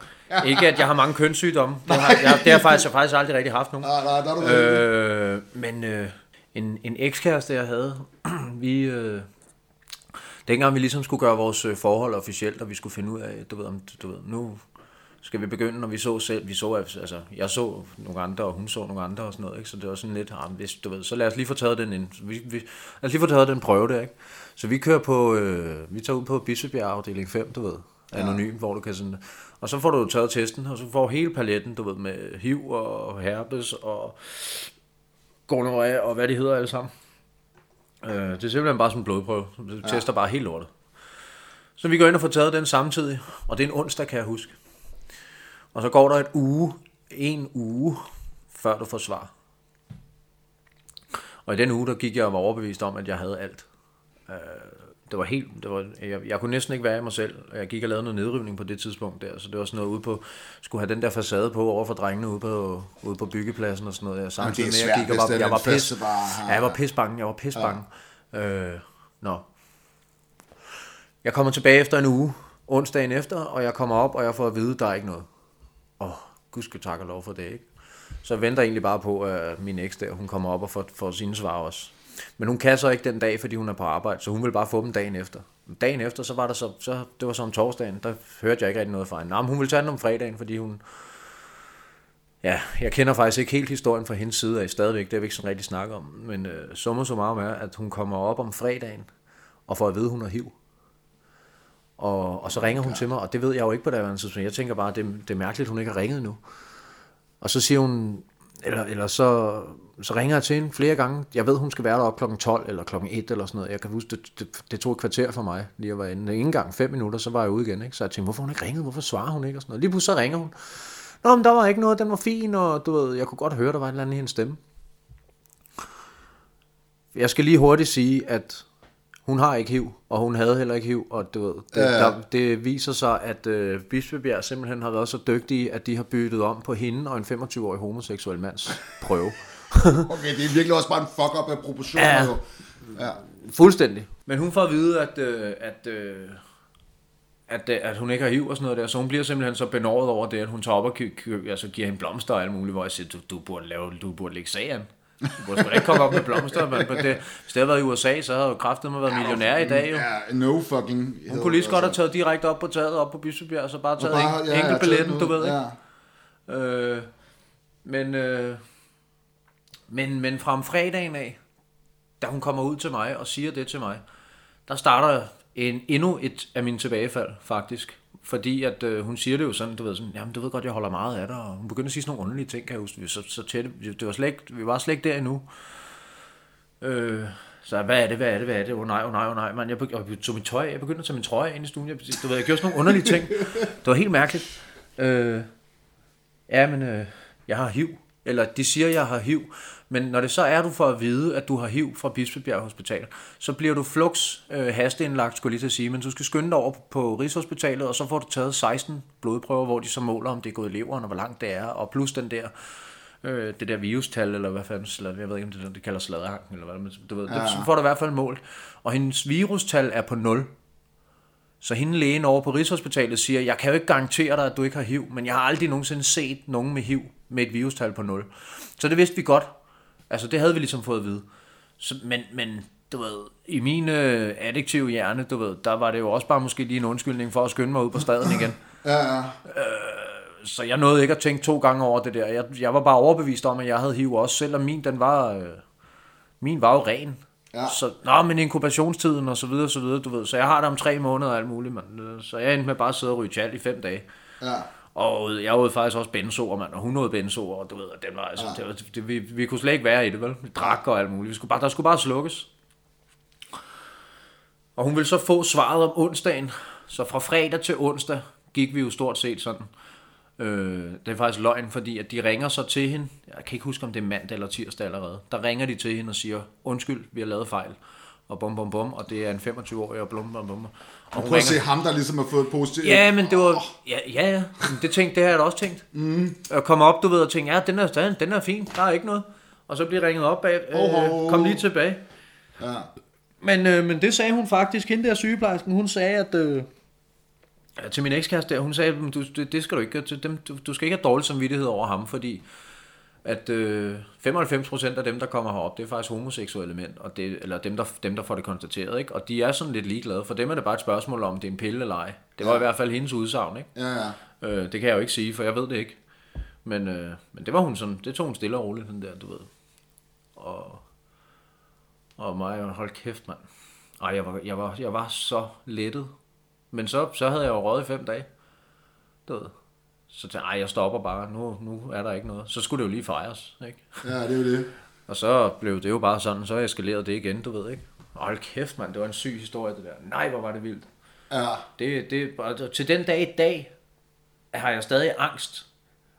Ikke at jeg har mange kønssygdomme. Det har, jeg, det har jeg faktisk, jeg faktisk aldrig rigtig haft nogen. Nej, nej, der er du Øh, men øh, en, en ekskæreste, jeg havde, vi... Øh, dengang vi ligesom skulle gøre vores øh, forhold officielt, og vi skulle finde ud af, du ved, om, du ved, nu skal vi begynde, når vi så selv, vi så, altså, jeg så nogle andre, og hun så nogle andre og sådan noget, ikke? så det var sådan lidt, ah, hvis, du ved, så lad os lige få taget den ind, vi, vi, lad os lige få taget den prøve der, ikke? Så vi kører på, øh, vi tager ud på Bispebjerg afdeling 5, du ved, anonym, ja. hvor du kan sådan, og så får du taget testen, og så får hele paletten, du ved, med HIV og herpes og gonorrhea og hvad de hedder alle sammen. Øh, det er simpelthen bare sådan en blodprøve. Det ja. tester bare helt lortet. Så vi går ind og får taget den samtidig, og det er en onsdag, kan jeg huske. Og så går der et uge, en uge, før du får svar. Og i den uge, der gik jeg og var overbevist om, at jeg havde alt. Øh, det var helt, det var, jeg, jeg kunne næsten ikke være i mig selv. Jeg gik og lavede noget nedrivning på det tidspunkt der, så det var sådan noget ude på, skulle have den der facade på over for drengene ude på, ude på byggepladsen og sådan noget. Jeg, samtidig er med, svært, jeg gik og var, jeg var pis, har- ja, jeg var pis bange, jeg var pis bange. Ja. Øh, nå. Jeg kommer tilbage efter en uge, onsdagen efter, og jeg kommer op, og jeg får at vide, der er ikke noget. Åh, oh, gud skal tak og lov for det, ikke? Så jeg venter egentlig bare på, at min eks der, hun kommer op og får, får sine svar også. Men hun kan så ikke den dag, fordi hun er på arbejde, så hun vil bare få dem dagen efter. Dagen efter, så var der så, så det var så om torsdagen, der hørte jeg ikke rigtig noget fra hende. Nå, men hun ville tage den om fredagen, fordi hun, Ja, jeg kender faktisk ikke helt historien fra hendes side af stadigvæk, det har vi ikke sådan rigtig snakket om. Men øh, summa summarum er, at hun kommer op om fredagen og får at vide, at hun har HIV. Og, og så ringer hun til mig, og det ved jeg jo ikke på det tidspunkt. Jeg tænker bare, det, det er mærkeligt, at hun ikke har ringet nu. Og så siger hun, eller, eller så, så ringer jeg til hende flere gange. Jeg ved, hun skal være deroppe klokken 12 eller klokken 1 eller sådan noget. Jeg kan huske, det, det, det tog et kvarter for mig, lige at være inde. Ingen gang fem minutter, så var jeg ude igen. Ikke? Så jeg tænkte, hvorfor hun ikke ringet? Hvorfor svarer hun ikke? Og sådan noget. Lige pludselig så ringer hun. Nå, men der var ikke noget, den var fin, og du ved, jeg kunne godt høre, der var et eller andet i hendes stemme. Jeg skal lige hurtigt sige, at hun har ikke hiv, og hun havde heller ikke hiv, og du ved, det, ja. der, det viser sig, at øh, Bispebjerg simpelthen har været så dygtige, at de har byttet om på hende og en 25-årig homoseksuel mands prøve. Okay, det er virkelig også bare en fuck-up af proportioner, Ja. jo. Ja. Fuldstændig. Men hun får at vide, at, øh, at, øh, at, øh, at hun ikke har hiv og sådan noget der, så hun bliver simpelthen så benåret over det, at hun tager op og altså, giver hende blomster og alt muligt, hvor jeg siger, du, du burde, lave, du burde lægge sag an. Du burde sgu ikke komme op med blomster, men men det, hvis det havde været i USA, så havde jeg jo kraftet mig været millionær i dag jo. Ja, no fucking... Hun kunne lige så godt have taget direkte op på taget op på Bispebjerg, og så bare taget bare- en, ja, ja, enkeltbilletten, taget du ved ikke? Øh, men, øh, men, men fra om fredagen af, da hun kommer ud til mig og siger det til mig, der starter en, endnu et af mine tilbagefald, faktisk. Fordi at øh, hun siger det jo sådan, du ved sådan, jamen du ved godt, jeg holder meget af dig, og hun begynder at sige sådan nogle underlige ting, kan jeg huske. Vi, så, så tæt, det var slet ikke, vi var slet ikke der endnu. Øh, så hvad er det, hvad er det, hvad er det? Åh oh, nej, åh oh, nej, åh oh, nej, man. Jeg, begy- jeg tog min trøje, jeg begyndte at tage min trøje ind i stuen. Jeg, du ved, jeg gjorde sådan nogle underlige ting. Det var helt mærkeligt. Øh, ja, men øh, jeg har HIV. Eller de siger, jeg har HIV. Men når det så er, du får at vide, at du har HIV fra Bispebjerg Hospital, så bliver du flux øh, hasteindlagt, skulle lige til at sige. Men du skal skynde dig over på Rigshospitalet, og så får du taget 16 blodprøver, hvor de så måler, om det er gået i leveren, og hvor langt det er. Og plus den der øh, det der virustal, eller hvad fanden, eller jeg ved ikke, om det, er det, det kalder sladderhang, eller hvad, men du ved, det, så får du i hvert fald målt. Og hendes virustal er på 0. Så hende lægen over på Rigshospitalet siger, jeg kan jo ikke garantere dig, at du ikke har HIV, men jeg har aldrig nogensinde set nogen med HIV med et virustal på 0. Så det vidste vi godt. Altså, det havde vi ligesom fået at vide. Så, men, men, du ved, i min øh, addiktive hjerne, du ved, der var det jo også bare måske lige en undskyldning for at skynde mig ud på staden igen. Ja, ja. Så jeg nåede ikke at tænke to gange over det der. Jeg, jeg var bare overbevist om, at jeg havde HIV også, selvom min, den var, øh, min var jo ren. Ja. Så, nå, men inkubationstiden og så videre, så videre, du ved. Så jeg har det om tre måneder og alt muligt, mand. Så jeg endte med bare at sidde og ryge tjal i fem dage. ja. Og jeg åd faktisk også benzoer, mand, og hun åd benzoer, og du ved, og den var, altså, det var, det, vi, vi kunne slet ikke være i det, vel? Vi drak og alt muligt. Vi skulle bare, der skulle bare slukkes. Og hun ville så få svaret om onsdagen, så fra fredag til onsdag gik vi jo stort set sådan. Øh, det er faktisk løgn, fordi at de ringer så til hende, jeg kan ikke huske, om det er mandag eller tirsdag allerede, der ringer de til hende og siger, undskyld, vi har lavet fejl, og bum bum bum, og det er en 25-årig, og blum bum bum. Og Prøv at se ham, der ligesom har fået positivt. Ja, men det var... Ja, ja, ja. Men Det, tænkte, det har jeg da også tænkt. Mm. At komme op, du ved, og tænke, ja, den er, den, den er fin, der er ikke noget. Og så bliver ringet op bag, øh, kom lige tilbage. Ja. Men, øh, men det sagde hun faktisk, hende der sygeplejersken, hun sagde, at... Øh, til min ekskæreste der, hun sagde, "Men du, det, det skal du ikke, gøre. dem, du, du skal ikke have dårlig samvittighed over ham, fordi at øh, 95% af dem, der kommer herop, det er faktisk homoseksuelle mænd, og det, eller dem der, dem, der får det konstateret, ikke? og de er sådan lidt ligeglade. For dem er det bare et spørgsmål om, det er en pille eller ej. Det var ja. i hvert fald hendes udsagn, ikke? Ja, ja. Øh, det kan jeg jo ikke sige, for jeg ved det ikke. Men, øh, men det var hun sådan, det tog hun stille og roligt, sådan der, du ved. Og, og mig, hold kæft, mand. Ej, jeg var, jeg var, jeg var så lettet. Men så, så havde jeg jo røget i fem dage. Du ved. Så tænkte jeg, jeg stopper bare. Nu, nu er der ikke noget. Så skulle det jo lige fejres, ikke? Ja, det er jo det. Og så blev det jo bare sådan, så eskalerede det igen, du ved, ikke? Hold kæft, mand, det var en syg historie, det der. Nej, hvor var det vildt. Ja. Det, det, til den dag i dag har jeg stadig angst.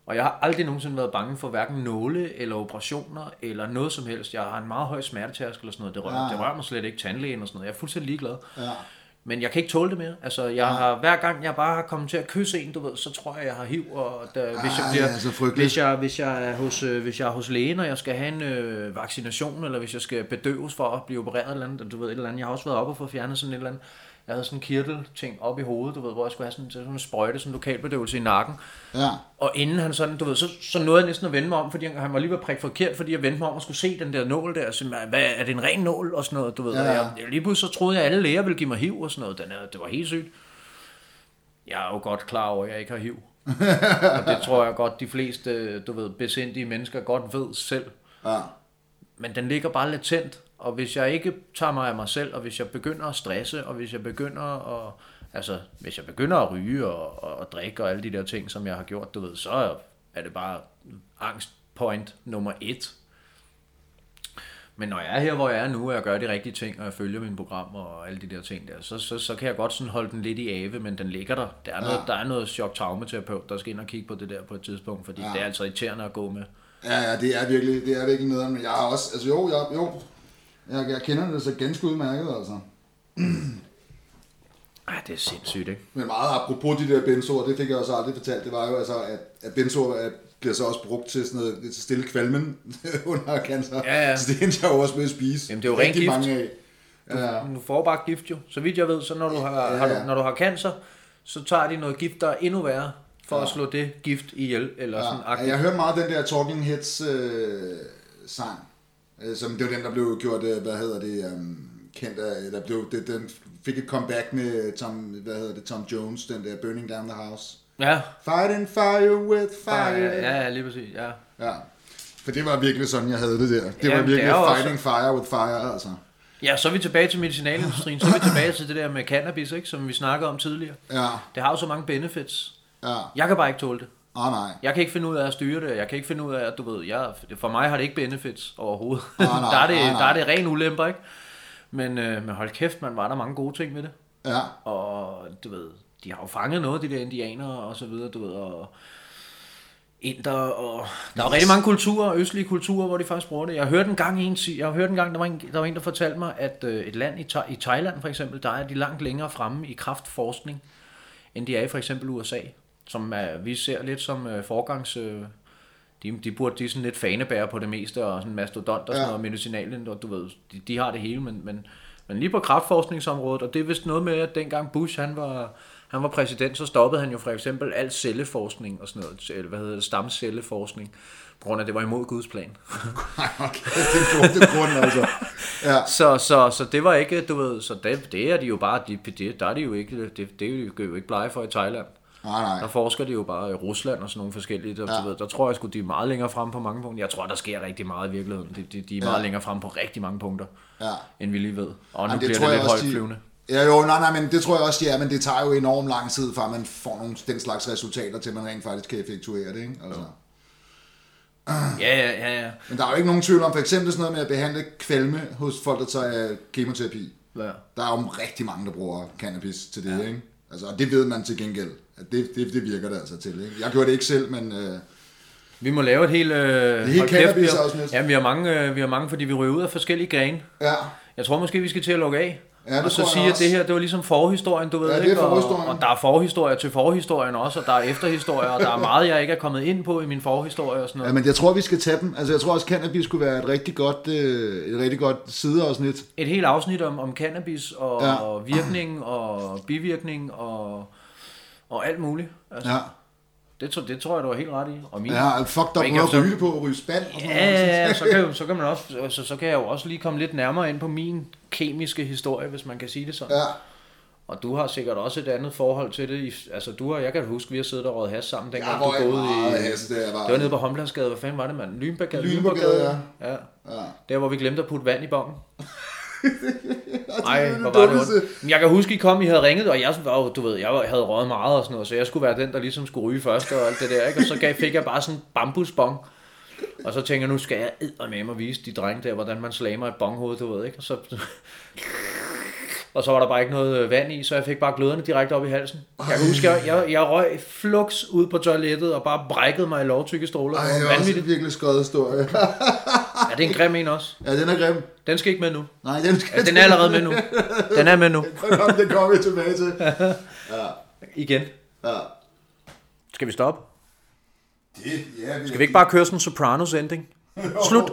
Og jeg har aldrig nogensinde været bange for hverken nåle eller operationer eller noget som helst. Jeg har en meget høj smertetærskel eller sådan noget. Det rører, Ja. det rører mig slet ikke tandlægen og sådan noget. Jeg er fuldstændig ligeglad. Ja. Men jeg kan ikke tåle det mere. Altså, jeg har, hver gang jeg bare har kommet til at kysse en, du ved, så tror jeg, jeg har HIV. Og der, hvis, jeg Ej, bliver, altså, hvis, jeg, hvis, jeg er hos, øh, hvis jeg er hos lægen, og jeg skal have en øh, vaccination, eller hvis jeg skal bedøves for at blive opereret eller andet, du ved, et eller andet. Jeg har også været oppe og få fjernet sådan et eller andet. Jeg havde sådan en kirtel-ting op i hovedet, du ved, hvor jeg skulle have sådan, sådan en sprøjte, sådan en lokalbedøvelse i nakken. Ja. Og inden han sådan, du ved, så, så nåede jeg næsten at vende mig om, fordi han var lige ved prikke forkert, fordi jeg vendte mig om og skulle se den der nål der, så, hvad, er det en ren nål og sådan noget, du ved. Ja, Ja. Jeg, lige pludselig så troede jeg, at alle læger ville give mig HIV og sådan noget. Den er, det var helt sygt. Jeg er jo godt klar over, at jeg ikke har HIV. og det tror jeg godt, de fleste, du ved, besindige mennesker godt ved selv. Ja. Men den ligger bare latent, og hvis jeg ikke tager mig af mig selv, og hvis jeg begynder at stresse, og hvis jeg begynder at, altså, hvis jeg begynder at ryge og, og, og drikke og alle de der ting, som jeg har gjort, du ved, så er det bare angst point nummer et. Men når jeg er her, hvor jeg er nu, og jeg gør de rigtige ting, og jeg følger mine programmer og alle de der ting der, så, så, så kan jeg godt sådan holde den lidt i ave, men den ligger der. Der er noget, der er noget chok-traumaterapeut, der skal ind og kigge på det der på et tidspunkt, fordi ja. det er altså irriterende at gå med. Ja, ja, det er virkelig, det er virkelig noget, men jeg har også, altså jo, jeg, jo, jeg, jeg kender det så ganske udmærket, altså. Ej, det er sindssygt, ikke? Men meget apropos de der benzoer, det fik jeg også aldrig fortalt, det var jo altså, at, at benzoer er, bliver så også brugt til sådan noget, til stille kvalmen under cancer. Ja, ja. Så det endte jeg jo også med at spise. Jamen, det er jo ren Rigtig gift. mange af. Ja, Du får bare gift jo. Så vidt jeg ved, så når du har, Ja, har ja. du, når du har cancer, så tager de noget gift, der er endnu værre, for at slå det gift ihjel, eller sådan ja. agtigt. Jeg hørte meget den der Talking Heads øh, sang, som det var den, der blev gjort, øh, hvad hedder det, um, kendt af, der blev, det, den fik et comeback med Tom, hvad hedder det, Tom Jones, den der Burning Down the House. Ja, Fighting fire with fire. ja, ja, lige præcis, ja. Ja. For det var virkelig sådan, jeg havde det der. Det Jamen, var det virkelig er jo også- fighting fire with fire, altså. Ja, så er vi tilbage til medicinalindustrien, så er vi tilbage til det der med cannabis, ikke, som vi snakkede om tidligere. Ja, Det har jo så mange benefits. ja. Jeg kan bare ikke tåle det. Oh, nej. Jeg kan ikke finde ud af at styre det. Jeg kan ikke finde ud af, at du ved, jeg, for mig har det ikke benefits overhovedet. Nej, nej, der, er det, nej, nej. der er det ren ulemper, ikke? Men, øh, men hold kæft, man var der mange gode ting ved det. Ja, Og du ved, de har jo fanget noget, de der indianere og så videre, du ved, og inder, og der er jo rigtig mange kulturer, østlige kulturer, hvor de faktisk bruger det. Jeg hørte en gang, en, jeg hørte en gang der, var en, der var en, der fortalte mig, at øh, et land i, Tha- i Thailand for eksempel, der er de langt længere fremme i kraftforskning, end de er i for eksempel USA, som er, vi ser lidt som øh, forgangs... Øh, de, de burde de er sådan lidt fanebærer på det meste, og sådan mastodont og sådan Ja. noget, medicinalen, og du ved, de, de har det hele, men, men, men lige på kraftforskningsområdet, og det er vist noget med, at dengang Bush han var, han var præsident, så stoppede han jo for eksempel al celleforskning og sådan noget, eller hvad hedder det, stamcelleforskning, på grund af, at det var imod Guds plan. okay, det er grund, altså. Ja, Så, så, så det var ikke, du ved, så det, det er de jo bare, de, det, der er de jo ikke, det, det er de jo ikke blege for i Thailand. Nej, nej. Der forsker de jo bare i Rusland og sådan nogle forskellige. Der, Ja. du ved, der tror jeg sgu, de er meget længere frem på mange punkter. Jeg tror, der sker rigtig meget i virkeligheden. De, de, de er meget Ja. længere frem på rigtig mange punkter, Ja. end vi lige ved. Og nu Jamen, bliver det tror jeg lidt også, de- højtflyvende. Ja, jo, nej, nej, men det tror jeg også, de er, men det tager jo enormt lang tid, før man får nogle, den slags resultater, til man rent faktisk kan effektuere det, ikke? Altså. Ja, ja, ja, ja. Men der er jo ikke nogen tvivl om, for eksempel sådan noget med at behandle kvalme hos folk, der tager kemoterapi. ja. Der er jo rigtig mange, der bruger cannabis til det, ja. ikke? Altså, og det ved man til gengæld, det, det, det virker det altså til, ikke? Jeg gjorde det ikke selv, men øh, Vi må lave et helt... Øh, helt hold kæft, vi har, cannabis-afsnit. ja, vi har, mange, øh, vi har mange, fordi vi ryger ud af forskellige grene. ja, Jeg tror måske, vi skal til at lukke af. Ja, det og så tror jeg sige, at det her, det var ligesom forhistorien, du ved Ja, er ikke? Og, og der er forhistorier til forhistorien også, og der er efterhistorier, og der er meget, jeg ikke er kommet ind på i min forhistorie og sådan noget. ja, men jeg tror, vi skal tage dem. Altså, jeg tror også, cannabis skulle være et rigtig godt, øh, et rigtig godt sideafsnit. et helt afsnit om, om cannabis og, ja. og virkning og bivirkning og, og alt muligt. Altså, Ja, ja. det, tror- det tror jeg, du har helt ret i. Og min, ja fuck på kan at så- ryge på at ryge spand og sådan ja, noget. ja, ja, så kan, jo- så, kan man også, så, så kan jeg jo også lige komme lidt nærmere ind på min kemiske historie, hvis man kan sige det sådan. Ja, Og du har sikkert også et andet forhold til det. Altså, du har, jeg kan huske, vi har siddet og røget has sammen, dengang jeg du boede i... has, det er bare... Det var nede på Homlandsgade. Hvad fanden var det, mand? Lynberggade? Lynberggade, ja. ja. Ja. Der, hvor vi glemte at putte vand i bongen. Ej, det hvor var det ondt. Men Jeg kan huske, I kom, I havde ringet, og jeg var jo, du ved, jeg havde røget meget og sådan noget, så jeg skulle være den, der ligesom skulle ryge først og alt det der, ikke? Og så gav, fik jeg bare sådan en bambusbong. Og så tænker jeg, nu skal jeg med mig vise de drenge der, hvordan man slammer et bonghoved, du ved, ikke? Og så, og så var der bare ikke noget øh, vand i, så jeg fik bare gløderne direkte op i halsen. Jeg kan huske, jeg, jeg, jeg røg flux ud på toilettet og bare brækkede mig i lovtykke stoler. Ej, Det var er også en virkelig skød historie. Er det en grim en også? ja, den er grim. Den skal ikke med nu. Nej, den skal Ja, den er allerede med nu. Den er med nu. Det kommer vi tilbage til. Igen. Ja. Skal vi stoppe? Det, ja, Skal vi ikke bare køre sådan en Sopranos ending? Slut.